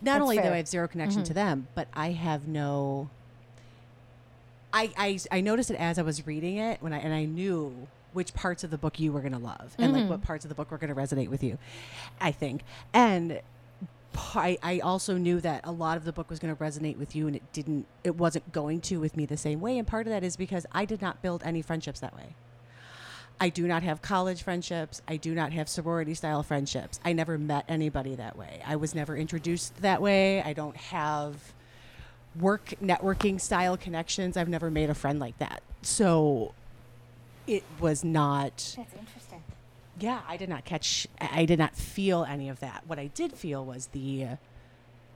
Not That's only do. I have zero connection to them, but I have no I, I I noticed it as I was reading it when I and I knew which parts of the book you were going to love and like mm-hmm. what parts of the book were going to resonate with you. I think. And I, I also knew that a lot of the book was going to resonate with you and it didn't it wasn't going to with me the same way and part of that is because I did not build any friendships that way. I do not have college friendships. I do not have sorority style friendships. I never met anybody that way. I was never introduced that way. I don't have work networking style connections. I've never made a friend like that. So it was not That's interesting. yeah, I did not catch, I did not feel any of that. What I did feel was the, uh,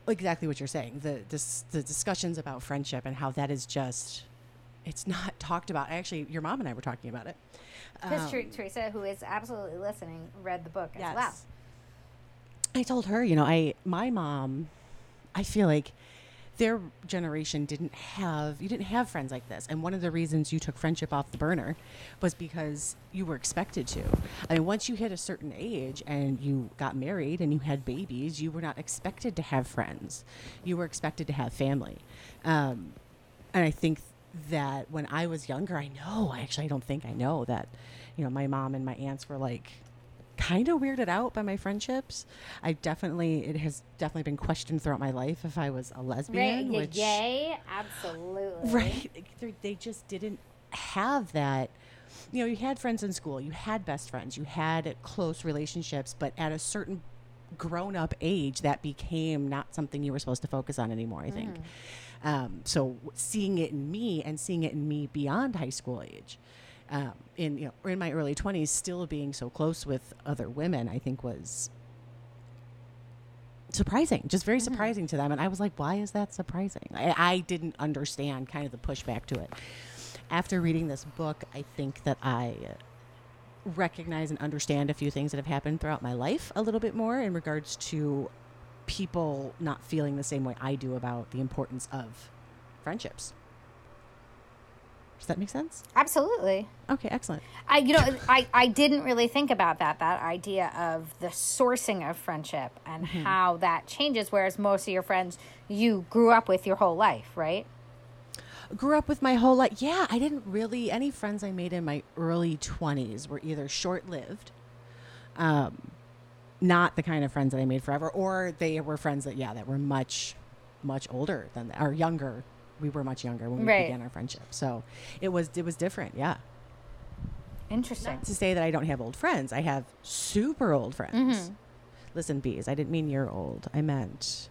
exactly what you're saying, the, dis, the discussions about friendship and how that is just, it's not *laughs* talked about. Actually, your mom and I were talking about it. Because Um, Teresa, who is absolutely listening, read the book as yes. well. I told her, you know, I, my mom, I feel like their generation didn't have you didn't have friends like this. And one of the reasons you took friendship off the burner was because you were expected to. I mean once you hit a certain age and you got married and you had babies you were not expected to have friends. You were expected to have family. Um, and i think that when i was younger i know actually i don't think i know that you know my mom and my aunts were like kind of weirded out by my friendships. I definitely it has definitely been questioned throughout my life if I was a lesbian, Yeah, which yay, absolutely. right they- just didn't have that. You know, you had friends in school, you had best friends, you had close relationships, but at a certain grown up age, that became not something you were supposed to focus on anymore. I think. Um, so seeing it in me and seeing it in me beyond high school age, um, in you know, or in my early twenties, still being so close with other women, I think was surprising, just very surprising to them. And I was like, why is that surprising? I, I didn't understand kind of the pushback to it. After reading this book, I think that I recognize and understand a few things that have happened throughout my life a little bit more in regards to people not feeling the same way I do about the importance of friendships. Does that make sense? Absolutely. Okay, excellent. I you know I, I didn't really think about that that idea of the sourcing of friendship and how that changes whereas most of your friends you grew up with your whole life right Grew up with my whole life. Yeah, I didn't really, any friends I made in my early 20s were either short lived, um, not the kind of friends that I made forever, or they were friends that, yeah, that were much, much older than that, or younger. We were much younger when we Right. began our friendship. So it was, it was different. Yeah. interesting to say that I don't have old friends. I have super old friends. Mm-hmm. Listen, bees, I didn't mean you're old. I meant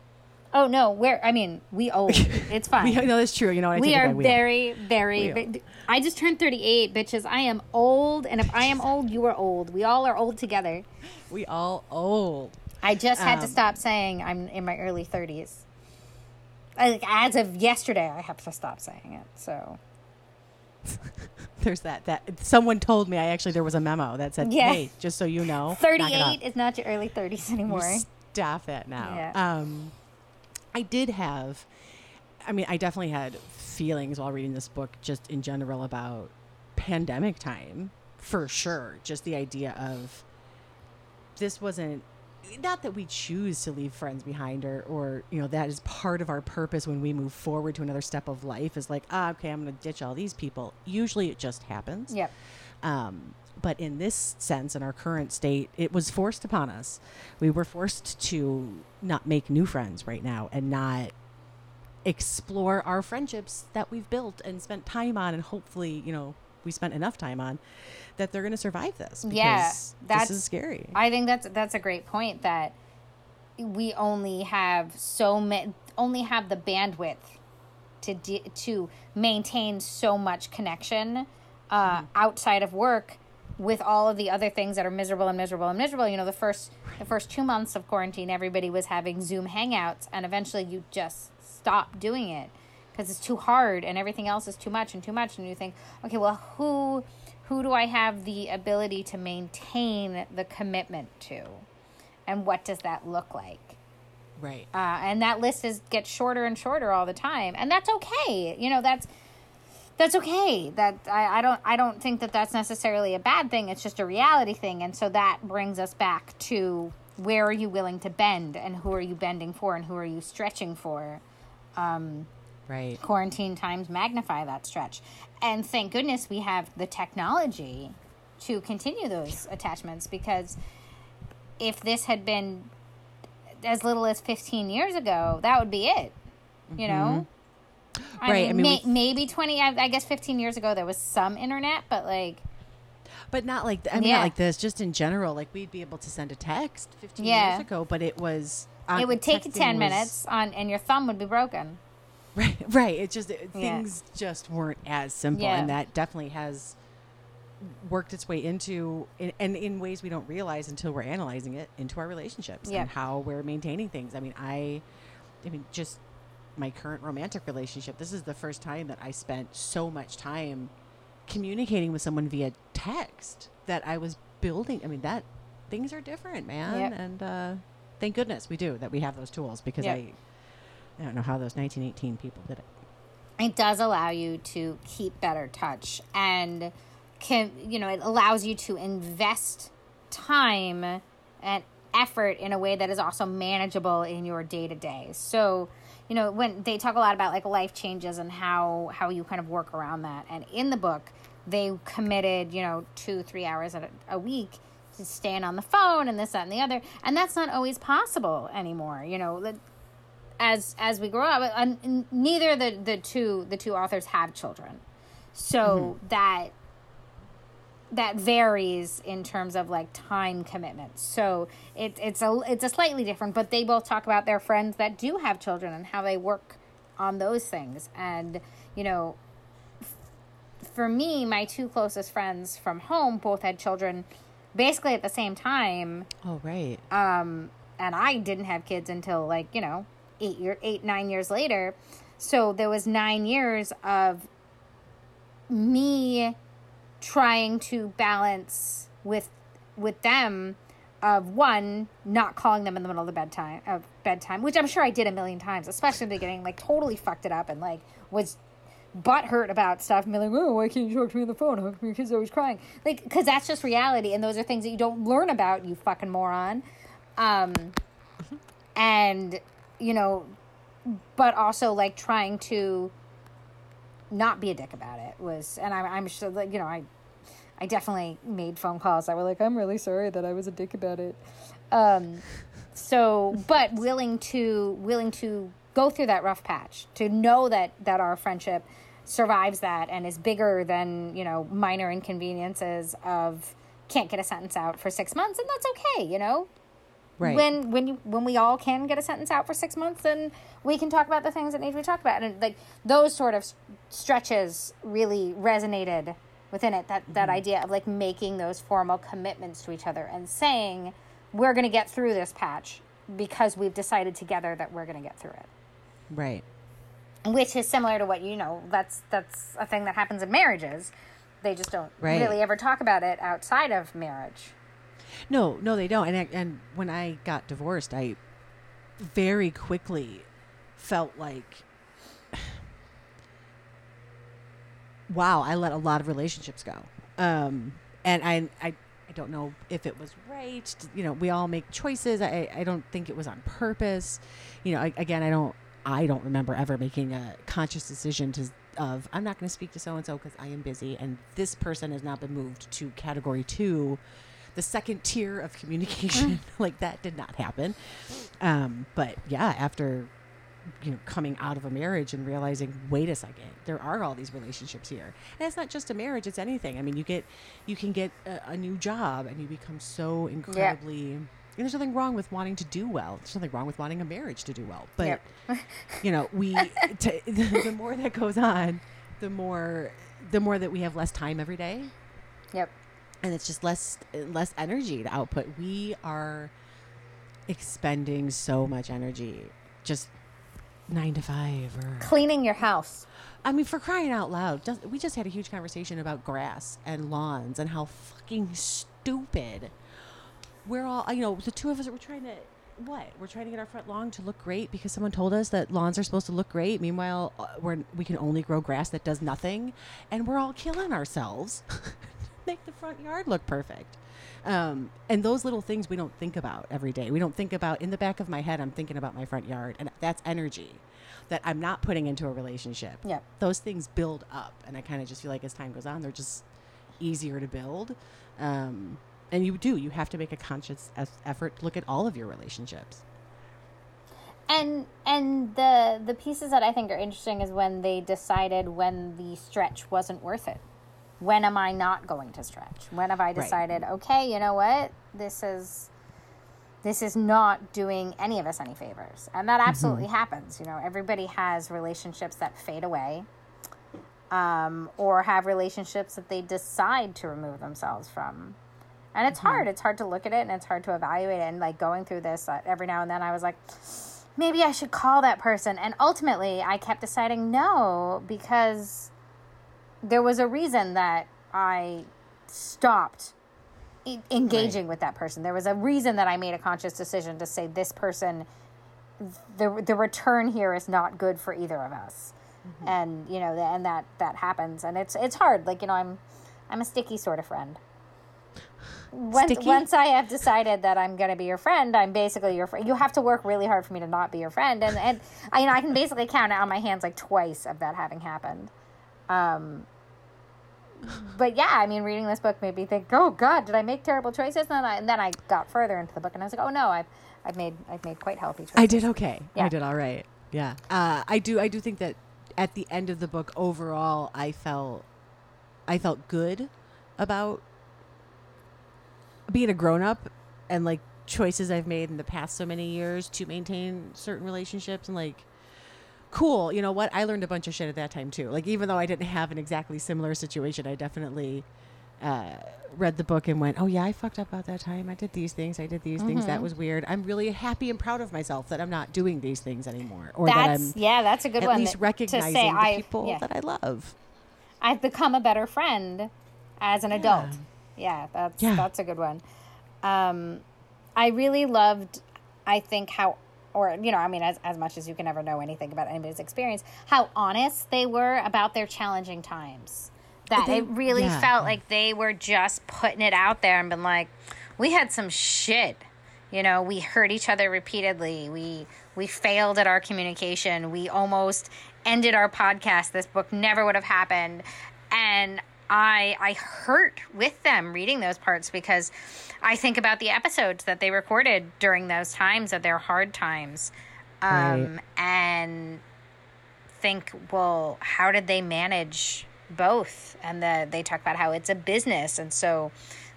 oh no where I mean we old *laughs* it's fine we no, that's true. You know, what I we are. Very very I just turned 38 bitches I am old and if I am old you are old we all are old together we all old. I just had to Um, stop saying I'm in my early 30s like as of yesterday, I have to stop saying it. So *laughs* There's that. That someone told me. I actually there was a memo that said, Yeah. "Hey, just so you know, thirty-eight is not your early thirties anymore. You Stop that now. Yeah. Um, I did have. I mean, I definitely had feelings while reading this book, just in general about pandemic time, for sure. Just the idea of this wasn't not that we choose to leave friends behind or or you know that is part of our purpose when we move forward to another step of life is like ah okay i'm going to ditch all these people usually it just happens Yep. um, but in this sense, in our current state, it was forced upon us. We were forced to not make new friends right now and not explore our friendships that we've built and spent time on, and hopefully, you know, we spent enough time on that they're going to survive this. Because Yeah, that's- this is scary. I think that's that's a great point that we only have so many only have the bandwidth to de- to maintain so much connection uh, outside of work with all of the other things that are miserable and miserable and miserable. You know, the first the first two months of quarantine, everybody was having Zoom hangouts, and eventually you just stop doing it because it's too hard and everything else is too much and too much, and you think, okay, well, who who do I have the ability to maintain the commitment to, and what does that look like? right. uh, and that list is gets shorter and shorter all the time and that's okay. You know that's that's okay. That I, I don't i don't think that that's necessarily a bad thing. It's just a reality thing and so that brings us back to where are you willing to bend and who are you bending for and who are you stretching for? Um, right. quarantine times magnify that stretch and thank goodness we have the technology to continue those attachments because if this had been as little as 15 years ago that would be it you know Mm-hmm. Right, I mean, may- we- maybe 20 I, I guess 15 years ago there was some internet but like But not like I mean, Yeah. not like this. Just in general, like we'd be able to send a text 15 Yeah. years ago, but it was it would take you 10 was- minutes on and your thumb would be broken Right, *laughs* right. It just it, Yeah. things just weren't as simple, Yeah. and that definitely has worked its way into in, and in ways we don't realize until we're analyzing it into our relationships Yeah. and how we're maintaining things. I mean, I, I mean, just my current romantic relationship. This is the first time that I spent so much time communicating with someone via text that I was building. I mean, that things are different, man, and uh, thank goodness we do that we have those tools because. I. I don't know how those 1918 people did it. it does allow you to keep better touch and can you know it allows you to invest time and effort in a way that is also manageable in your day to day so you know when they talk a lot about like life changes and how how you kind of work around that. And in the book they committed you know two three hours a, a week to staying on the phone and this that and the other. And that's not always possible anymore. You know as as we grow up and neither the the two the two authors have children. So that that varies in terms of like time commitments so it, it's a it's a slightly different but they both talk about their friends that do have children and how they work on those things. And you know f- for me my two closest friends from home both had children basically at the same time. Oh, right. um, and I didn't have kids until like you know eight year eight nine years later. So there was nine years of me trying to balance with with them of one not calling them in the middle of the bedtime of bedtime, which I'm sure I did a million times, especially in the beginning, like totally fucked it up and like was butthurt about stuff and be like, oh, why can't you talk to me on the phone? Your kid's always crying? Like, because that's just reality, and those are things that you don't learn about, you fucking moron. Um, and you know, but also like trying to not be a dick about it was, and I'm, I'm sure that you know, I, I definitely made phone calls that were like, I'm really sorry that I was a dick about it. Um, so, but willing to willing to go through that rough patch to know that that our friendship survives that and is bigger than you know minor inconveniences of can't get a sentence out for six months and that's okay you know Right. when when you when we all can get a sentence out for six months then we can talk about the things that need to be talked about and like those sort of stretches really resonated within it that that mm-hmm. idea of like making those formal commitments to each other and saying we're going to get through this patch because we've decided together that we're going to get through it Right. which is similar to what you know. That's that's a thing that happens in marriages. They just don't Right. really ever talk about it outside of marriage. No, no, they don't. And I, and when I got divorced, I very quickly felt like, *sighs* wow, I let a lot of relationships go. Um, and I, I, I don't know if it was right. You know, we all make choices. I, I don't think it was on purpose. You know, I, again, I don't, I don't remember ever making a conscious decision to of I'm not going to speak to so and so because I am busy, and this person has now been moved to category two the second tier of communication. *laughs* like that did not happen. Um, but yeah, after you know coming out of a marriage and realizing, wait a second, there are all these relationships here, and it's not just a marriage; it's anything. I mean, you get you can get a, a new job and you become so incredibly. And there's nothing wrong with wanting to do well. There's nothing wrong with wanting a marriage to do well. But Yep. *laughs* you know, we *laughs* t- the more that goes on, the more the more that we have less time every day Yep. And it's just less less energy to output. We are expending so much energy just nine to five or Cleaning your house. I mean, for crying out loud, just, we just had a huge conversation about grass and lawns and how fucking stupid. We're all, you know, the two of us were trying to, what? We're trying to get our front lawn to look great because someone told us that lawns are supposed to look great. Meanwhile, uh, we're, we can only grow grass that does nothing. And we're all killing ourselves. *laughs* Make the front yard look perfect. Um, and those little things we don't think about every day. We don't think about, in the back of my head, I'm thinking about my front yard. And that's energy that I'm not putting into a relationship Yep. those things build up and i kind of just feel like as time goes on they're just easier to build um, and you do you have to make a conscious effort to look at all of your relationships And and the the pieces that I think are interesting is when they decided when the stretch wasn't worth it. When am I not going to stretch? When have I decided, okay, you know what? This is this is not doing any of us any favors. And that absolutely happens. You know, everybody has relationships that fade away. Um, or have relationships that they decide to remove themselves from. And it's hard. It's hard to look at it and it's hard to evaluate it. And like going through this uh, every now and then, I was like, maybe I should call that person. And ultimately, I kept deciding no because there was a reason that I stopped e- engaging with that person. There was a reason that I made a conscious decision to say this person the the return here is not good for either of us. Mm-hmm. And you know, and that that happens and it's it's hard. Like, you know, I'm I'm a sticky sort of friend. Once, Sticky? once I have decided that I'm going to be your friend, I'm basically your friend. You have to work really hard for me to not be your friend, and and I, you know I can basically count it on my hands like twice of that having happened. Um, but yeah, I mean, reading this book made me think, oh God, did I make terrible choices? And then I, and then I got further into the book, and I was like, oh no, I've I've made I've made quite healthy choices. i did okay Yeah. i did all right yeah uh, i do i do think that at the end of the book overall i felt i felt good about being a grown-up and like choices i've made in the past so many years to maintain certain relationships and like cool you know what i learned a bunch of shit at that time too like even though i didn't have an exactly similar situation i definitely uh, read the book and went oh yeah i fucked up about that time i did these things i did these things that was weird i'm really happy and proud of myself that i'm not doing these things anymore or that i'm yeah, that's a good at one. least that- recognizing the I, people yeah, that i love I've become a better friend as an adult. Yeah, that's Yeah. that's a good one. Um, I really loved. I think how, or you know, I mean, as as much as you can ever know anything about anybody's experience, how honest they were about their challenging times. That They- it really yeah. felt like they were just putting it out there and been like, we had some shit. You know, we hurt each other repeatedly. We we failed at our communication. We almost ended our podcast. This book never would have happened. And I I hurt with them reading those parts because I think about the episodes that they recorded during those times of their hard times. Um Right. and think, well, how did they manage both? And the, they talk about how it's a business. And so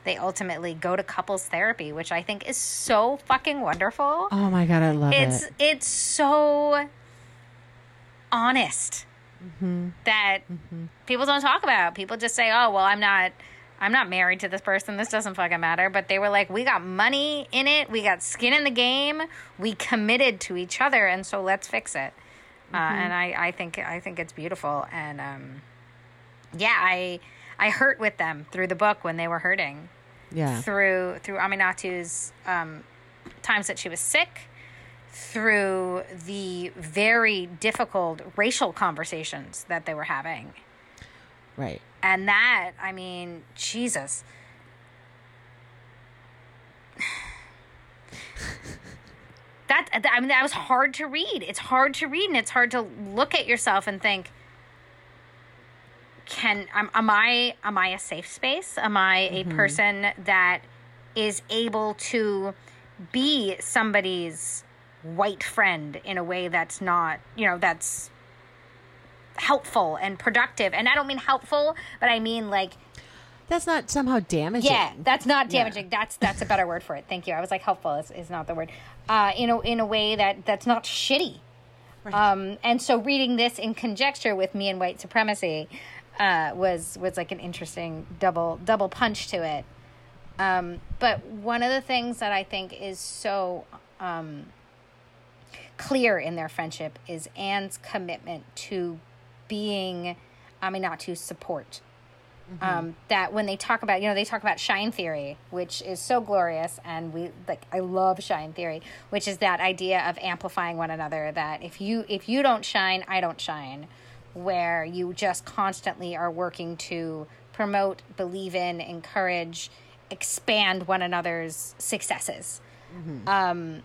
they ultimately go to couples therapy, which I think is so fucking wonderful. oh my god i love it's it it's so honest that people don't talk about. People just say, "Oh, well, I'm not I'm not married to this person. This doesn't fucking matter." But they were like, "We got money in it. We got skin in the game. We committed to each other, and so let's fix it." uh, and I, I think I think it's beautiful. And um, yeah, I I hurt with them through the book when they were hurting. Yeah. Through through Aminatou's um, times that she was sick, through the very difficult racial conversations that they were having. Right. And that, I mean, Jesus. *sighs* that I mean that was hard to read. It's hard to read and it's hard to look at yourself and think can am, am I am I a safe space? Am I a mm-hmm. person that is able to be somebody's white friend in a way that's not, you know, that's helpful and productive. And I don't mean helpful, but I mean like That's not somehow damaging. yeah, that's not Yeah. damaging. That's that's a better word for it. Thank you. I was like helpful is, is not the word. Uh, in a in a way that that's not shitty. Um, and so reading this in conjecture with me and white supremacy uh, was was like an interesting double double punch to it. Um, but one of the things that I think is so um, clear in their friendship is Ann's commitment to being, I mean, not to support. Um, that when they talk about, you know, they talk about shine theory, which is so glorious, and we like. I love shine theory, which is that idea of amplifying one another. That if you if you don't shine, I don't shine. Where you just constantly are working to promote, believe in, encourage, expand one another's successes um,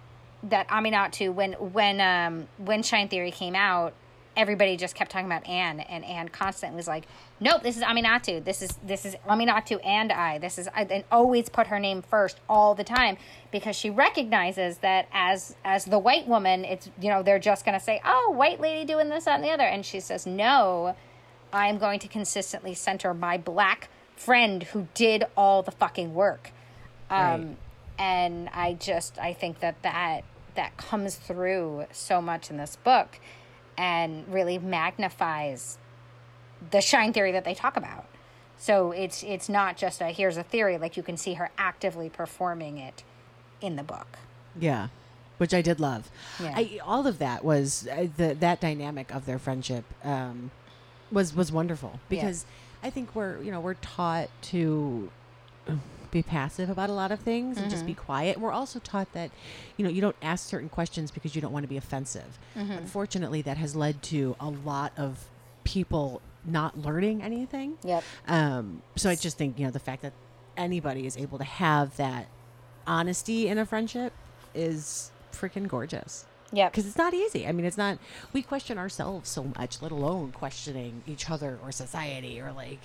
that Aminatou when when um, when Shine Theory came out, everybody just kept talking about Ann, and Ann constantly was like, "Nope, this is Aminatou. This is this is Aminatou and I. This is," and always put her name first all the time because she recognizes that as as the white woman, it's you know they're just gonna say, "Oh, white lady doing this, that, and the other," and she says, "No, I am going to consistently center my black friend who did all the fucking work." Um, Right. and I just I think that that that comes through so much in this book, and really magnifies the shine theory that they talk about. So it's it's not just a here's a theory like you can see her actively performing it in the book. Yeah, which I did love. Yeah. I, all of that was uh, the that dynamic of their friendship um, was was wonderful because I think we're you know we're taught to be passive about a lot of things and just be quiet. We're also taught that you know you don't ask certain questions because you don't want to be offensive. Unfortunately, that has led to a lot of people not learning anything. Yep. Um, so I just think you know the fact that anybody is able to have that honesty in a friendship is freaking gorgeous. Yeah. Because it's not easy. I mean, it's not. We question ourselves so much, let alone questioning each other or society or like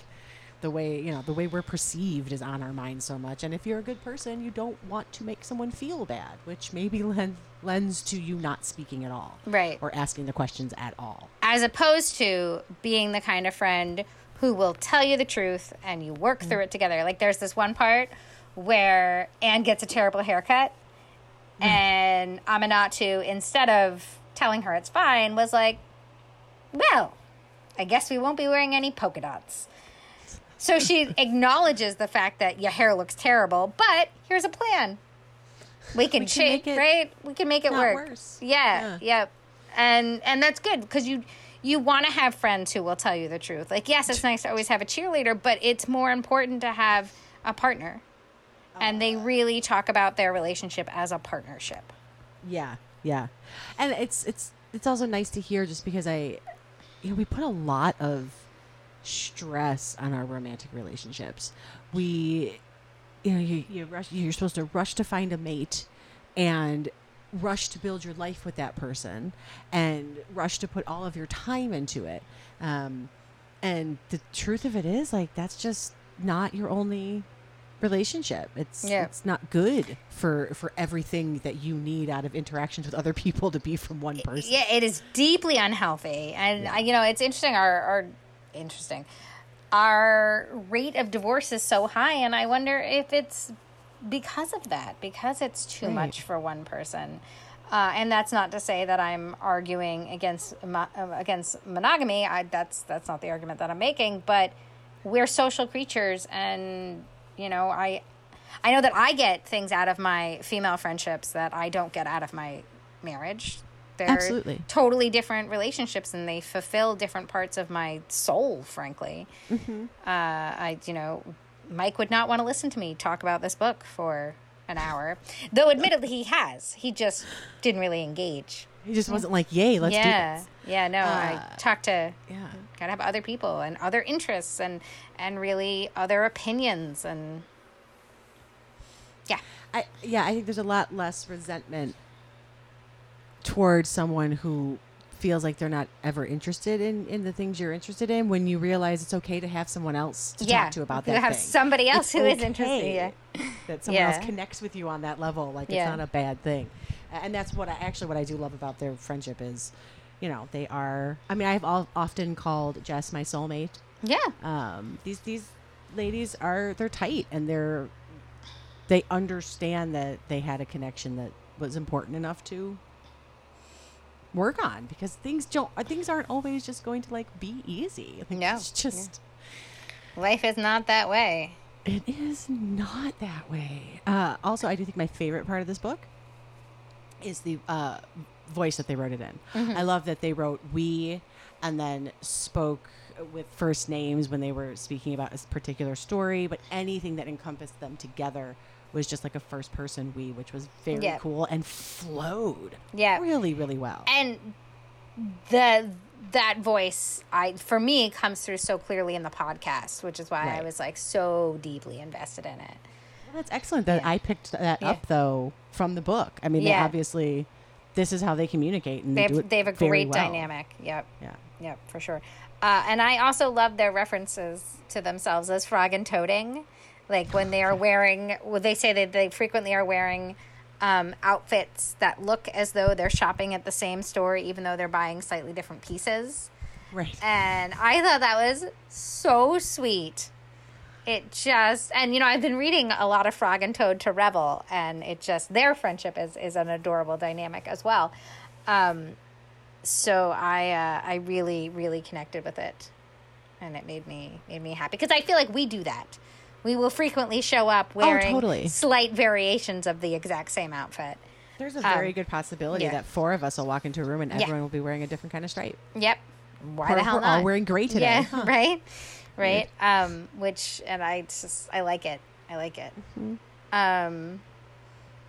the way you know the way we're perceived is on our mind so much. And if you're a good person, you don't want to make someone feel bad, which maybe len- lends to you not speaking at all, Right. or asking the questions at all. as opposed to being the kind of friend who will tell you the truth and you work mm-hmm. through it together. Like there's this one part where Ann gets a terrible haircut mm. and Aminatou, instead of telling her it's fine, was like, Well, I guess we won't be wearing any polka dots. So she acknowledges the fact that your hair looks terrible, but here's a plan. We can, can change, right? We can make it work. worse. Yeah, Yeah. yep. And and that's good because you you want to have friends who will tell you the truth. Like yes, it's nice to always have a cheerleader, but it's more important to have a partner. And they ah. really talk about their relationship as a partnership. Yeah, yeah, and it's it's it's also nice to hear just because I, you know, we put a lot of stress on our romantic relationships. We, you know, you, you rush, you're supposed to rush to find a mate, and rush to build your life with that person, and rush to put all of your time into it. Um, and the truth of it is, like, that's just not your only relationship. It's Yeah. it's not good for for everything that you need out of interactions with other people to be from one person. Yeah, it is deeply unhealthy, and I you know it's interesting. Our, our interesting, our rate of divorce is so high, and I wonder if it's because of that, because it's too Right. much for one person. Uh, and that's not to say that I'm arguing against mo- uh, against monogamy. I, that's that's not the argument that I'm making. But we're social creatures, and you know, I I know that I get things out of my female friendships that I don't get out of my marriage. They're Absolutely. totally different relationships, and they fulfill different parts of my soul. Frankly, Mm-hmm. uh, I you know, Mike would not want to listen to me talk about this book for an hour, though admittedly he has. He just didn't really engage. He just wasn't like, "Yay, let's yeah, do this." yeah. No, I Uh, talked to Yeah. gotta have other people and other interests and and really other opinions and yeah I yeah, I think there's a lot less resentment towards someone who feels like they're not ever interested in, in the things you're interested in when you realize it's okay to have someone else to yeah talk to about to that have thing. somebody else It's who is okay interested yeah *laughs* that someone Yeah. else connects with you on that level like Yeah. it's not a bad thing and that's what i actually what i do love about their friendship is you know they are i mean i've all, often called jess my soulmate yeah um, these these ladies are they're tight and they're they understand that they had a connection that was important enough to work on because things don't uh, things aren't always just going to like be easy. Like, No. it's just life is not that way it is not that way. Uh, also, I do think my favorite part of this book is the uh, voice that they wrote it in. I love that they wrote we and then spoke with first names when they were speaking about a particular story, but anything that encompassed them together was just like a first person we, which was very Yeah. cool and flowed Yeah. really, really well. and the that voice i for me comes through so clearly in the podcast which is why i was like so deeply invested in it Well, that's excellent that Yeah. I picked that Yeah. up though from the book. I mean, they obviously this is how they communicate and they they, have they have a great well. dynamic yep Yeah. Yep, for sure. Uh, and I also love their references to themselves as frog and toading. Like when they are wearing, well, they say that they frequently are wearing um, outfits that look as though they're shopping at the same store, even though they're buying slightly different pieces. Right. And I thought that was so sweet. It just, and you know, I've been reading a lot of Frog and Toad to Revel, and it just, their friendship is, is an adorable dynamic as well. Um, so I, uh, I really, really connected with it, and it made me, made me happy because I feel like we do that. We will frequently show up wearing totally. slight variations of the exact same outfit. There's a very Um, good possibility yeah. that four of us will walk into a room and Yeah. everyone will be wearing a different kind of stripe. Yep. Why Or the hell we're not? all wearing gray today. Yeah, huh? *laughs* right, right. Um, which and I just I like it. I like it. Mm-hmm. Um,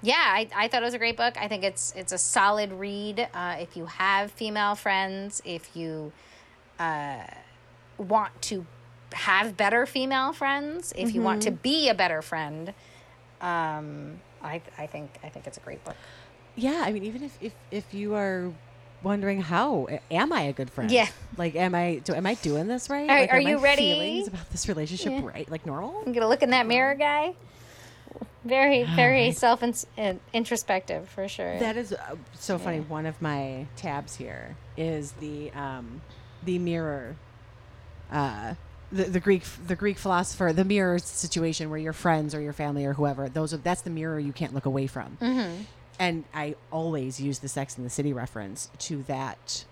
yeah, I, I thought it was a great book. I think it's it's a solid read. Uh, if you have female friends, if you uh, want to have better female friends, if you want to Mm-hmm. be a better friend, um, I I think I think it's a great book. Yeah, I mean, even if, if, if you are wondering how am I a good friend? Yeah. Like, am I do am I doing this right? Are- like, are my you ready? Feelings about this relationship right? Like normal? I'm gonna look in that mirror, guy. Very very self introspective for sure. That is uh, so funny. One of my tabs here is the um, the mirror, uh, the, the Greek the Greek philosopher, the mirror situation where your friends or your family or whoever those are that's the mirror you can't look away from. Mm-hmm. And I always use the Sex in the City reference to that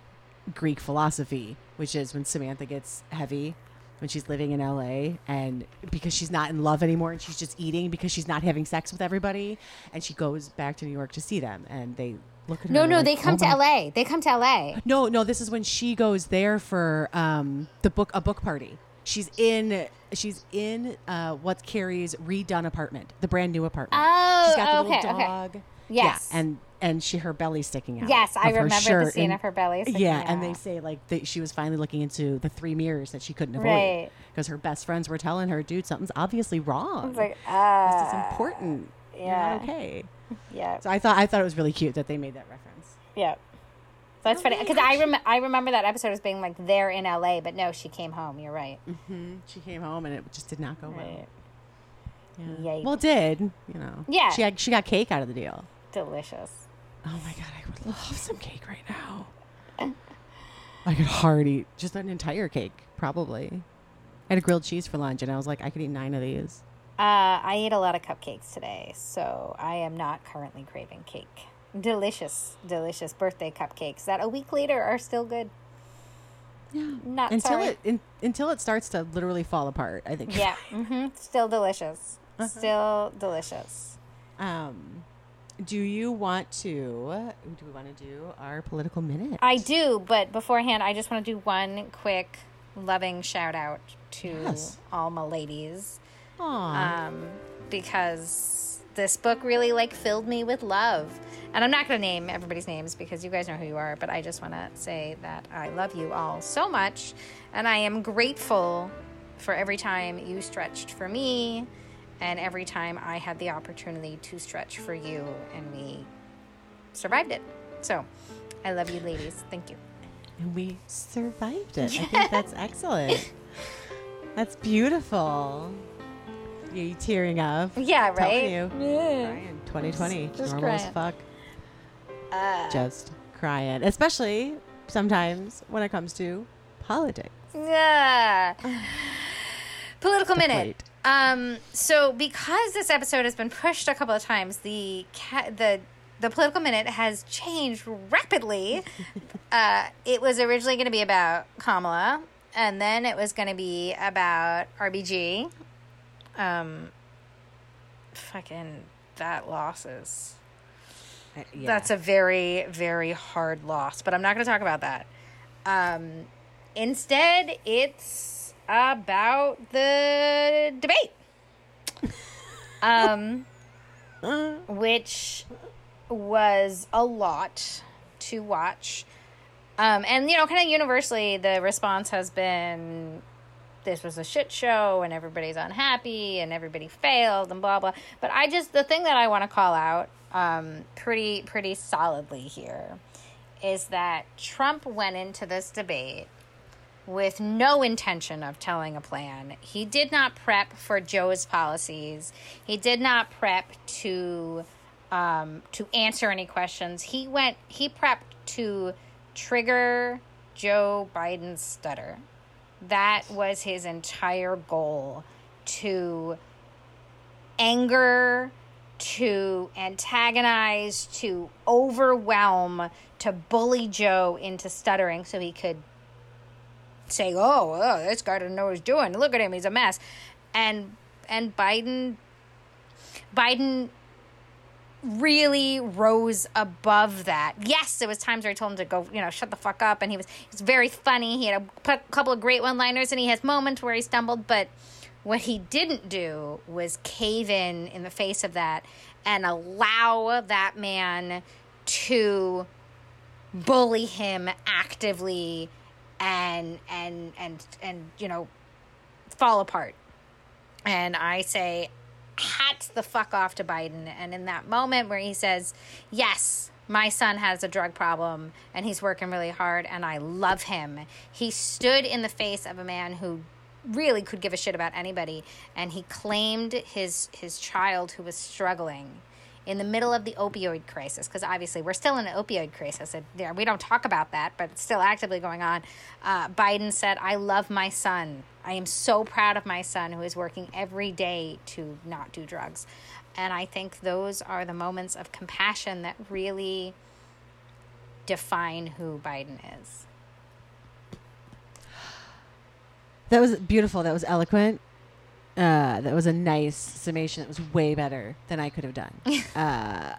Greek philosophy, which is when Samantha gets heavy when she's living in LA and because she's not in love anymore and she's just eating because she's not having sex with everybody and she goes back to New York to see them and they look at her no, no, they like, come "Oh to LA. They come to LA. no, no, this is when she goes there for um, the book a book party. She's in she's in uh, what Carrie's redone apartment, the brand new apartment. Oh, she's got the okay, little okay. Yes. yeah, and and she her belly sticking out. Yes, I remember the scene and- of her belly sticking out. Yeah, and they say like that she was finally looking into the three mirrors that she couldn't avoid Right. because her best friends were telling her, "Dude, something's obviously wrong. It's like, this ah, is important. You're yeah. okay." yeah, So I thought I thought it was really cute that they made that reference. yeah. That's funny because I rem- I remember that episode as being like they're in LA, but no, she came home. You're right. hmm She came home and it just did not go well. Yeah. Yikes. Well, it did you know? Yeah. She had, she got cake out of the deal. Delicious. Oh my god, I would love some cake right now. *laughs* I could hard eat just an entire cake, probably. I had a grilled cheese for lunch, and I was like, I could eat nine of these. Uh, I ate a lot of cupcakes today, so I am not currently craving cake. Delicious, delicious birthday cupcakes that a week later are still good. Yeah. Not until sorry. it in, until it starts to literally fall apart. I think. Yeah, *laughs* mm-hmm. still delicious. Uh-huh. Still delicious. Um, Do you want to? Do we want to do our political minute? I do, but beforehand, I just want to do one quick loving shout out to Yes. all my ladies Aw. um, because this book really like filled me with love. And I'm not going to name everybody's names because you guys know who you are, but I just want to say that I love you all so much, and I am grateful for every time you stretched for me, and every time I had the opportunity to stretch for you, and we survived it. So, I love you, ladies. Thank you. and we survived it. I *laughs* think that's excellent. That's beautiful. Are you tearing up? Yeah, right. you. Crying. 2020. Just Normal as fuck. Uh, Just crying. Especially sometimes when it comes to politics. Yeah. Political The minute. Um. So because this episode has been pushed a couple of times, the ca- the the political minute has changed rapidly. *laughs* uh, it was originally going to be about Kamala, and then it was going to be about RBG. Um. Fucking that losses. Uh, yeah. That's a very, very hard loss, but I'm not going to talk about that. Um, instead, it's about the debate, *laughs* um, *laughs* which was a lot to watch. Um, and, you know, kind of universally, the response has been this was a shit show and everybody's unhappy and everybody failed and blah blah. But I just the thing that I want to call out um, pretty pretty solidly here is that Trump went into this debate with no intention of telling a plan. He did not prep for Joe's policies. He did not prep to um, to answer any questions. He went. He prepped to trigger Joe Biden's stutter. That was his entire goal to anger, to antagonize, to overwhelm, to bully Joe into stuttering so he could say, "Oh, oh this guy doesn't know what he's doing. Look at him; he's a mess." And and Biden, Biden really rose above that. Yes, there was times where I told him to go, you know, shut the fuck up, and he was he was very funny. He had a couple of great one-liners, and he has moments where he stumbled, but what he didn't do was cave in in the face of that and allow that man to bully him actively and and and and you know fall apart and i say hats the fuck off to biden. And in that moment where he says yes my son has a drug problem and he's working really hard and i love him he stood in the face of a man who really could give a shit about anybody and he claimed his his child who was struggling in the middle of the opioid crisis because obviously we're still in an opioid crisis and yeah, we don't talk about that but it's still actively going on uh, biden said i love my son i am so proud of my son who is working every day to not do drugs and i think those are the moments of compassion that really define who biden is That was beautiful. That was eloquent. Uh, that was a nice summation. That was way better than I could have done. *laughs* uh,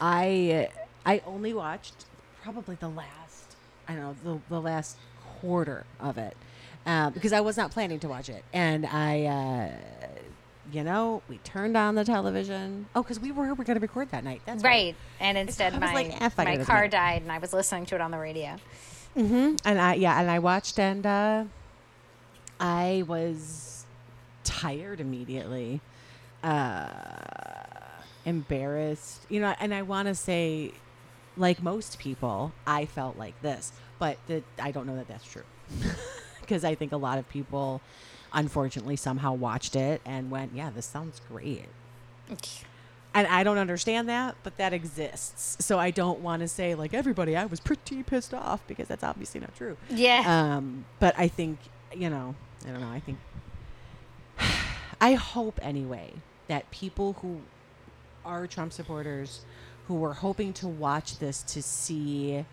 I I only watched probably the last I don't know the, the last quarter of it um, because I was not planning to watch it, and I uh, you know we turned on the television. Oh, because we were we were going to record that night. That's right and instead my, like, "Eh, my car matter." died and i was listening to it on the radio Mm-hmm. And I yeah, and I watched and uh, I was tired immediately, uh, embarrassed, you know. And I want to say, like most people, I felt like this, but the, I don't know that that's true *laughs* because I think a lot of people, unfortunately, somehow watched it and went, "Yeah, this sounds great." And I don't understand that, but that exists. So I don't want to say like everybody I was pretty pissed off because that's obviously not true. yeah Um, but I think you know, I don't know. I think I hope anyway that people who are Trump supporters who were hoping to watch this to see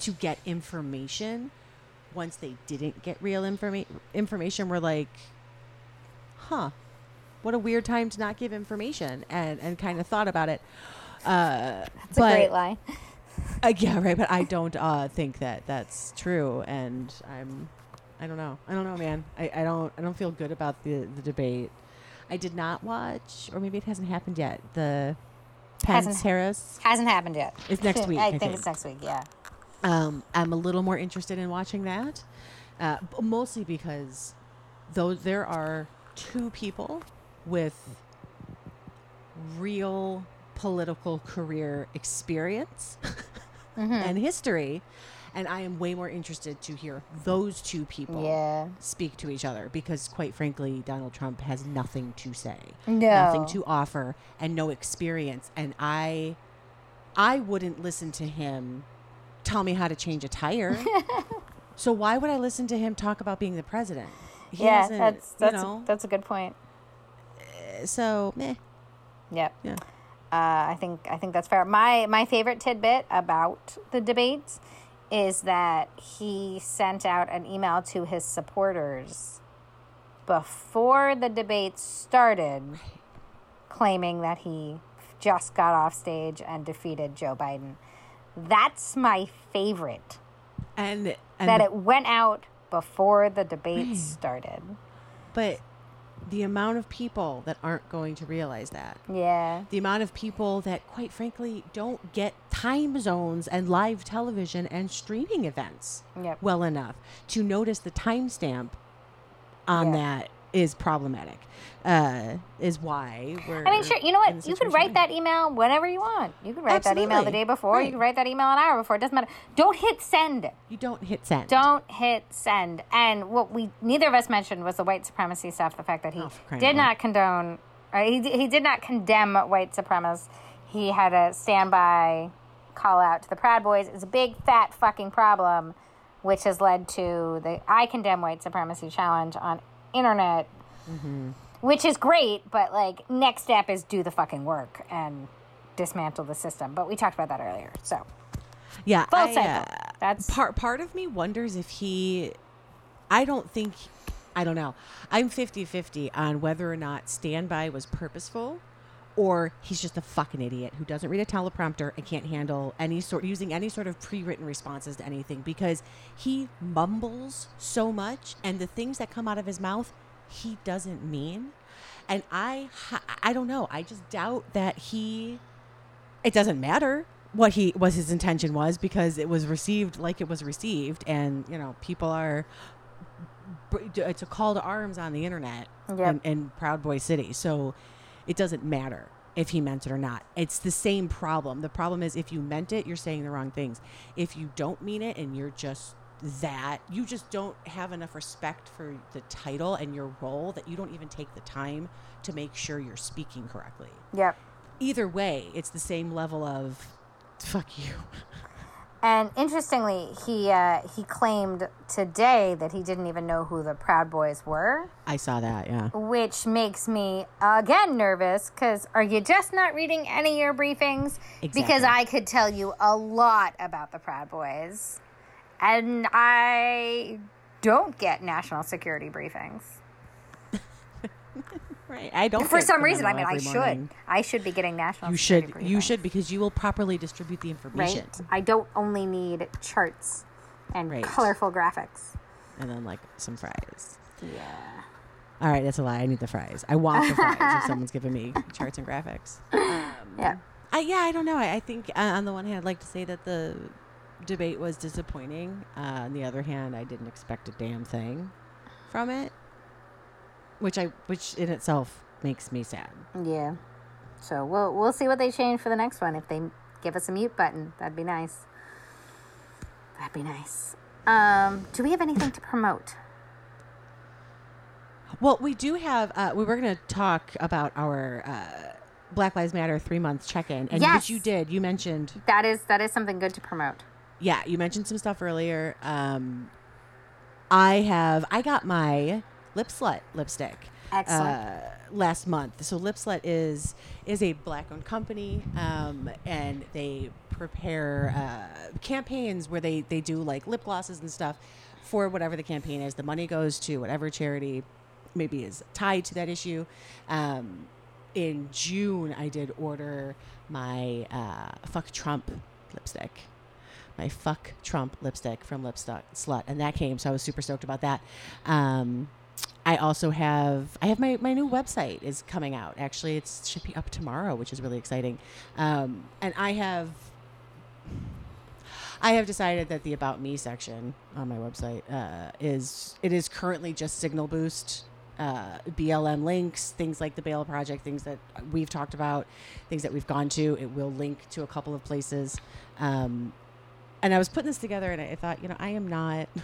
to get information once they didn't get real informa- information were like huh what a weird time to not give information and and kind of thought about it Uh, It's a great line. *laughs* Uh, yeah, right. But I don't uh, think that that's true, and I'm, I don't know. I don't know, man. I, I don't. I don't feel good about the the debate. I did not watch, or maybe it hasn't happened yet. The Pence Hasn't- Harris. Hasn't happened yet. It's next week, I, I think, think. it's next week. Yeah. Um, I'm a little more interested in watching that, uh, mostly because though there are two people with real political career experience Mm-hmm. *laughs* and history, and I am way more interested to hear those two people Yeah. speak to each other because, quite frankly, Donald Trump has nothing to say, No. nothing to offer, and no experience. And I, I wouldn't listen to him tell me how to change a tire. *laughs* so why would I listen to him talk about being the president? He yeah, that's that's you know. a, that's a good point. so meh. Yep. Yeah. Uh, I think I think that's fair. My my favorite tidbit about the debates is that he sent out an email to his supporters before the debate started, claiming that he just got off stage and defeated Joe Biden. That's my favorite. And and that it went out before the debates *clears throat* started. but the amount of people that aren't going to realize that Yeah. the amount of people that quite frankly don't get time zones and live television and streaming events Yep. well enough to notice the timestamp on Yeah. that is problematic uh is why we're I mean, sure. You know what? You can situation write that email whenever you want. You can write that email the day before. Right. You can write that email an hour before. It doesn't matter. Don't hit send. you don't hit send Don't hit send. And what we neither of us mentioned was the white supremacy stuff. The fact that he Oh, did not condone. Uh, he he did not condemn white supremacists. He had a standby call out to the Proud Boys. It's a big fat fucking problem, which has led to the I condemn white supremacy challenge on internet Mm-hmm. which is great, but like next step is do the fucking work and dismantle the system. But we talked about that earlier. So yeah full I, cycle. uh, That's part part of me wonders if he I don't think I don't know. I'm 50-50 on whether or not standby was purposeful or he's just a fucking idiot who doesn't read a teleprompter and can't handle any sort using any sort of pre-written responses to anything because he mumbles so much and the things that come out of his mouth he doesn't mean. And I I don't know. I just doubt that he it doesn't matter what he what his intention was because it was received like it was received and you know people are it's a call to arms on the internet Yep. in, in proud boy city so it doesn't matter if he meant it or not it's the same problem the problem is if you meant it you're saying the wrong things if you don't mean it and you're just that you just don't have enough respect for the title and your role that you don't even take the time to make sure you're speaking correctly yep. either way, it's the same level of fuck you. *laughs* And interestingly, he uh, he claimed today that he didn't even know who the Proud Boys were, I saw that, yeah. which makes me again nervous. Because are you just not reading any of your briefings? Exactly. Because I could tell you a lot about the Proud Boys, and I don't get national security briefings. Right. I don't For some reason, I mean, I should. morning. I should be getting national. You security should. You should because you will properly distribute the information. Right. I don't only need charts and Right. colorful graphics. And then like some fries. Yeah. All right, that's a lie. I need the fries. I want the fries if *laughs* someone's giving me charts and graphics. Yeah. I, yeah, I don't know. I, I think uh, on the one hand, I'd like to say that the debate was disappointing. Uh, on the other hand, I didn't expect a damn thing from it, which I, which in itself makes me sad. Yeah. So we'll we'll see what they change for the next one. If they give us a mute button, that'd be nice. That'd be nice. Um, do we have anything to promote? Well, we do have. Uh, we were going to talk about our uh, Black Lives Matter three month check in, and Yes. which you did. You mentioned, That is that is something good to promote. yeah, you mentioned some stuff earlier. Um, I have. I got my Lipslut lipstick. Excellent. Uh, last month. So Lipslut is is a black owned company, um, and they prepare uh, campaigns where they they do like lip glosses and stuff for whatever the campaign is. The money goes to whatever charity maybe is tied to that issue. Um, in June, I did order my uh, fuck Trump lipstick. My fuck Trump lipstick from Lipstick Slut, and that came, so I was super stoked about that. Um, I also have I have my, my new website is coming out. Actually, it's should be up tomorrow, which is really exciting. Um, and I have I have decided that the about me section on my website uh, is it is currently just Signal Boost, uh, BLM links, things like the Bail Project, things that we've talked about, things that we've gone to. It will link to a couple of places. Um, and I was putting this together, and I thought, you know, I am not. *laughs*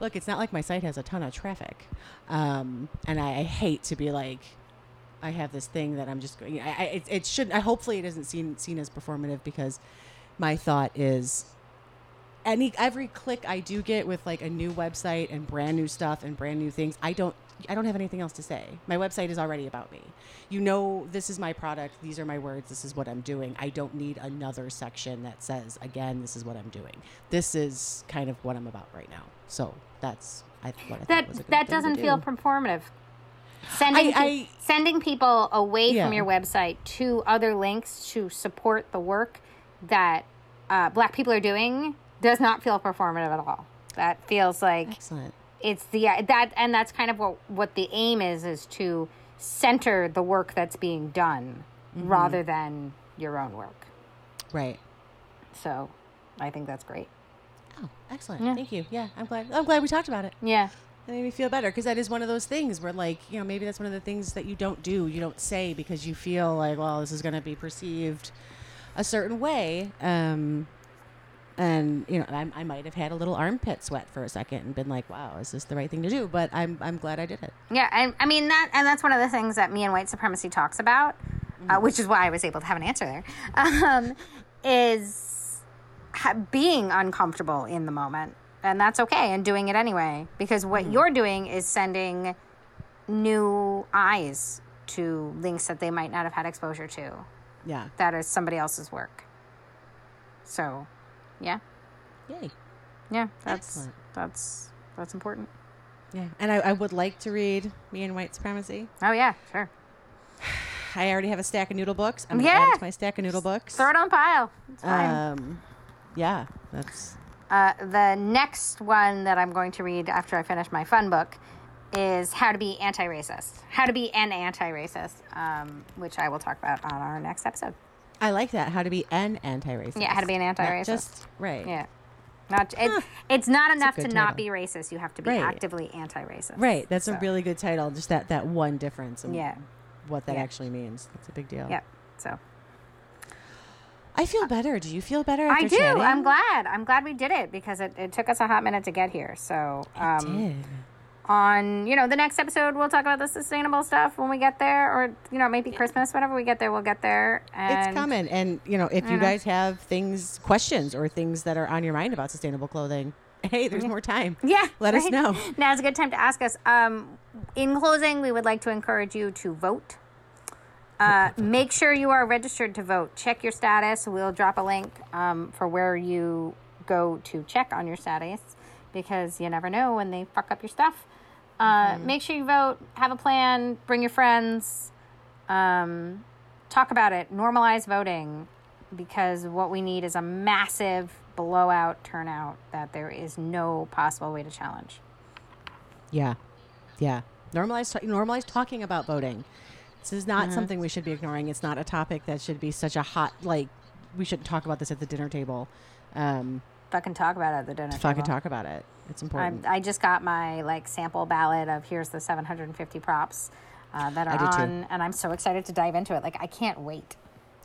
Look, it's not like my site has a ton of traffic, um, and I, I hate to be like, I have this thing that I'm just going. I, it, it should. I hopefully it isn't seen seen as performative because my thought is any every click I do get with like a new website and brand new stuff and brand new things, I don't I don't have anything else to say. My website is already about me. You know this is my product, these are my words, this is what I'm doing. I don't need another section that says again this is what I'm doing. This is kind of what I'm about right now. So that's I what I that thought was a good that doesn't do. feel performative. Sending I- pe- sending people away Yeah. from your website to other links to support the work that uh, Black people are doing does not feel performative at all. That feels like excellent. it's the that and that's kind of what what the aim is is to center the work that's being done Mm-hmm. rather than your own work. Right. So, I think that's great. Oh, excellent. Yeah. Thank you. Yeah, I'm glad. I'm glad we talked about it. Yeah. That made me feel better because that is one of those things where, like, you know, maybe that's one of the things that you don't do, you don't say because you feel like, well, this is going to be perceived a certain way. Um, and you know, I, I might have had a little armpit sweat for a second and been like, "Wow, is this the right thing to do?" But I'm I'm glad I did it. Yeah, and I mean that, and that's one of the things that me and white supremacy talks about, uh, which is why I was able to have an answer there. *laughs* Um, is ha- being uncomfortable in the moment, and that's okay, and doing it anyway, because what you're doing is sending new eyes to links that they might not have had exposure to. Yeah. That is somebody else's work. So, yeah, Yay. yeah, that's Excellent. that's that's important. Yeah. And I, I would like to read Me and White Supremacy. Oh yeah, sure. *sighs* I already have a stack of noodle books. I'm gonna Yeah. add it to my stack of noodle books. Throw it on pile. It's fine. Um, yeah, that's Uh, the next one that I'm going to read after I finish my fun book is How to Be Anti Racist. How to Be an Anti Racist, um, which I will talk about on our next episode. I like that. How to be an anti-racist. Yeah, how to be an anti-racist. Just right. Yeah. Not it, It's not enough to good not be racist. You have to be Right. actively anti racist. Right. That's a really good title. Just that that one difference. And Yeah. What that Yeah. actually means. That's a big deal. Yep. So I feel better. Do you feel better? I do. chatting? I'm glad. I'm glad we did it because it, it took us a hot minute to get here. So um, Did. On you know the next episode we'll talk about the sustainable stuff when we get there or you know maybe christmas whenever we get there we'll get there and It's coming. And you know, if you know. guys have things, questions, or things that are on your mind about sustainable clothing, *laughs* hey, there's more time. yeah Let us right? know. *laughs* now's a good time to ask us um, in closing we would like to encourage you to vote uh, make sure you are registered to vote check your status we'll drop a link um, for where you go to check on your status because you never know when they fuck up your stuff uh, make sure you vote have a plan bring your friends um, talk about it, normalize voting, because what we need is a massive blowout turnout that there is no possible way to challenge. Yeah. Yeah. Normalize normalize talking about voting. This is Mm-hmm. not something we should be ignoring. It's not a topic that should be such a hot like we shouldn't talk about this at the dinner table. Um, Fucking talk about it at the dinner fucking table. Fucking talk about it. It's I'm, important. I just got my like sample ballot of here's the 750 props uh, that are I did too. on, and I'm so excited to dive into it. Like I can't wait.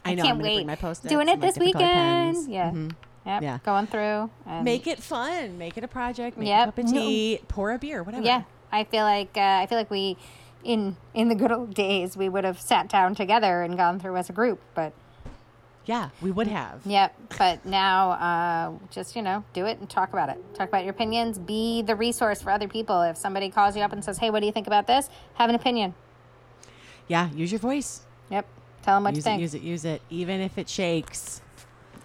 I know. can't I'm wait. my post Doing it this weekend. Yeah. Mhm. Yep. Yeah. Going through. And Make it fun. Make it a project. Make Yep. a cup of tea. Pour a beer. Whatever. Yeah, I feel like uh, I feel like we, in in the good old days, we would have sat down together and gone through as a group. But Yeah, we would have. yep, but now uh, just you know do it and talk about it. Talk about your opinions. Be the resource for other people. If somebody calls you up and says, "Hey, what do you think about this?" Have an opinion. Yeah, use your voice. Yep. Tell them what use you it, think. use it, use it. Even if it shakes.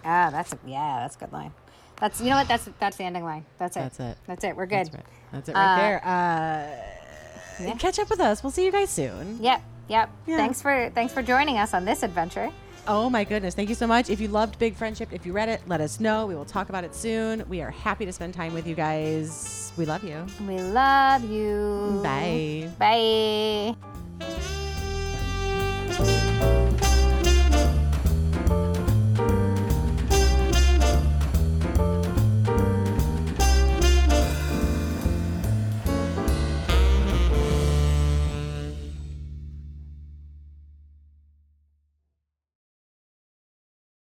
Ah, that's a, yeah, that's a good line. That's you know what that's that's the ending line. That's it. That's it. That's it. We're good. That's right. That's it right Uh, there. Uh, yeah. Catch up with us. We'll see you guys soon. Yep. Yep. Yeah. Thanks for thanks for joining us on this adventure. Oh my goodness. Thank you so much. If you loved Big Friendship, if you read it, let us know. We will talk about it soon. We are happy to spend time with you guys. We love you. We love you. Bye. Bye.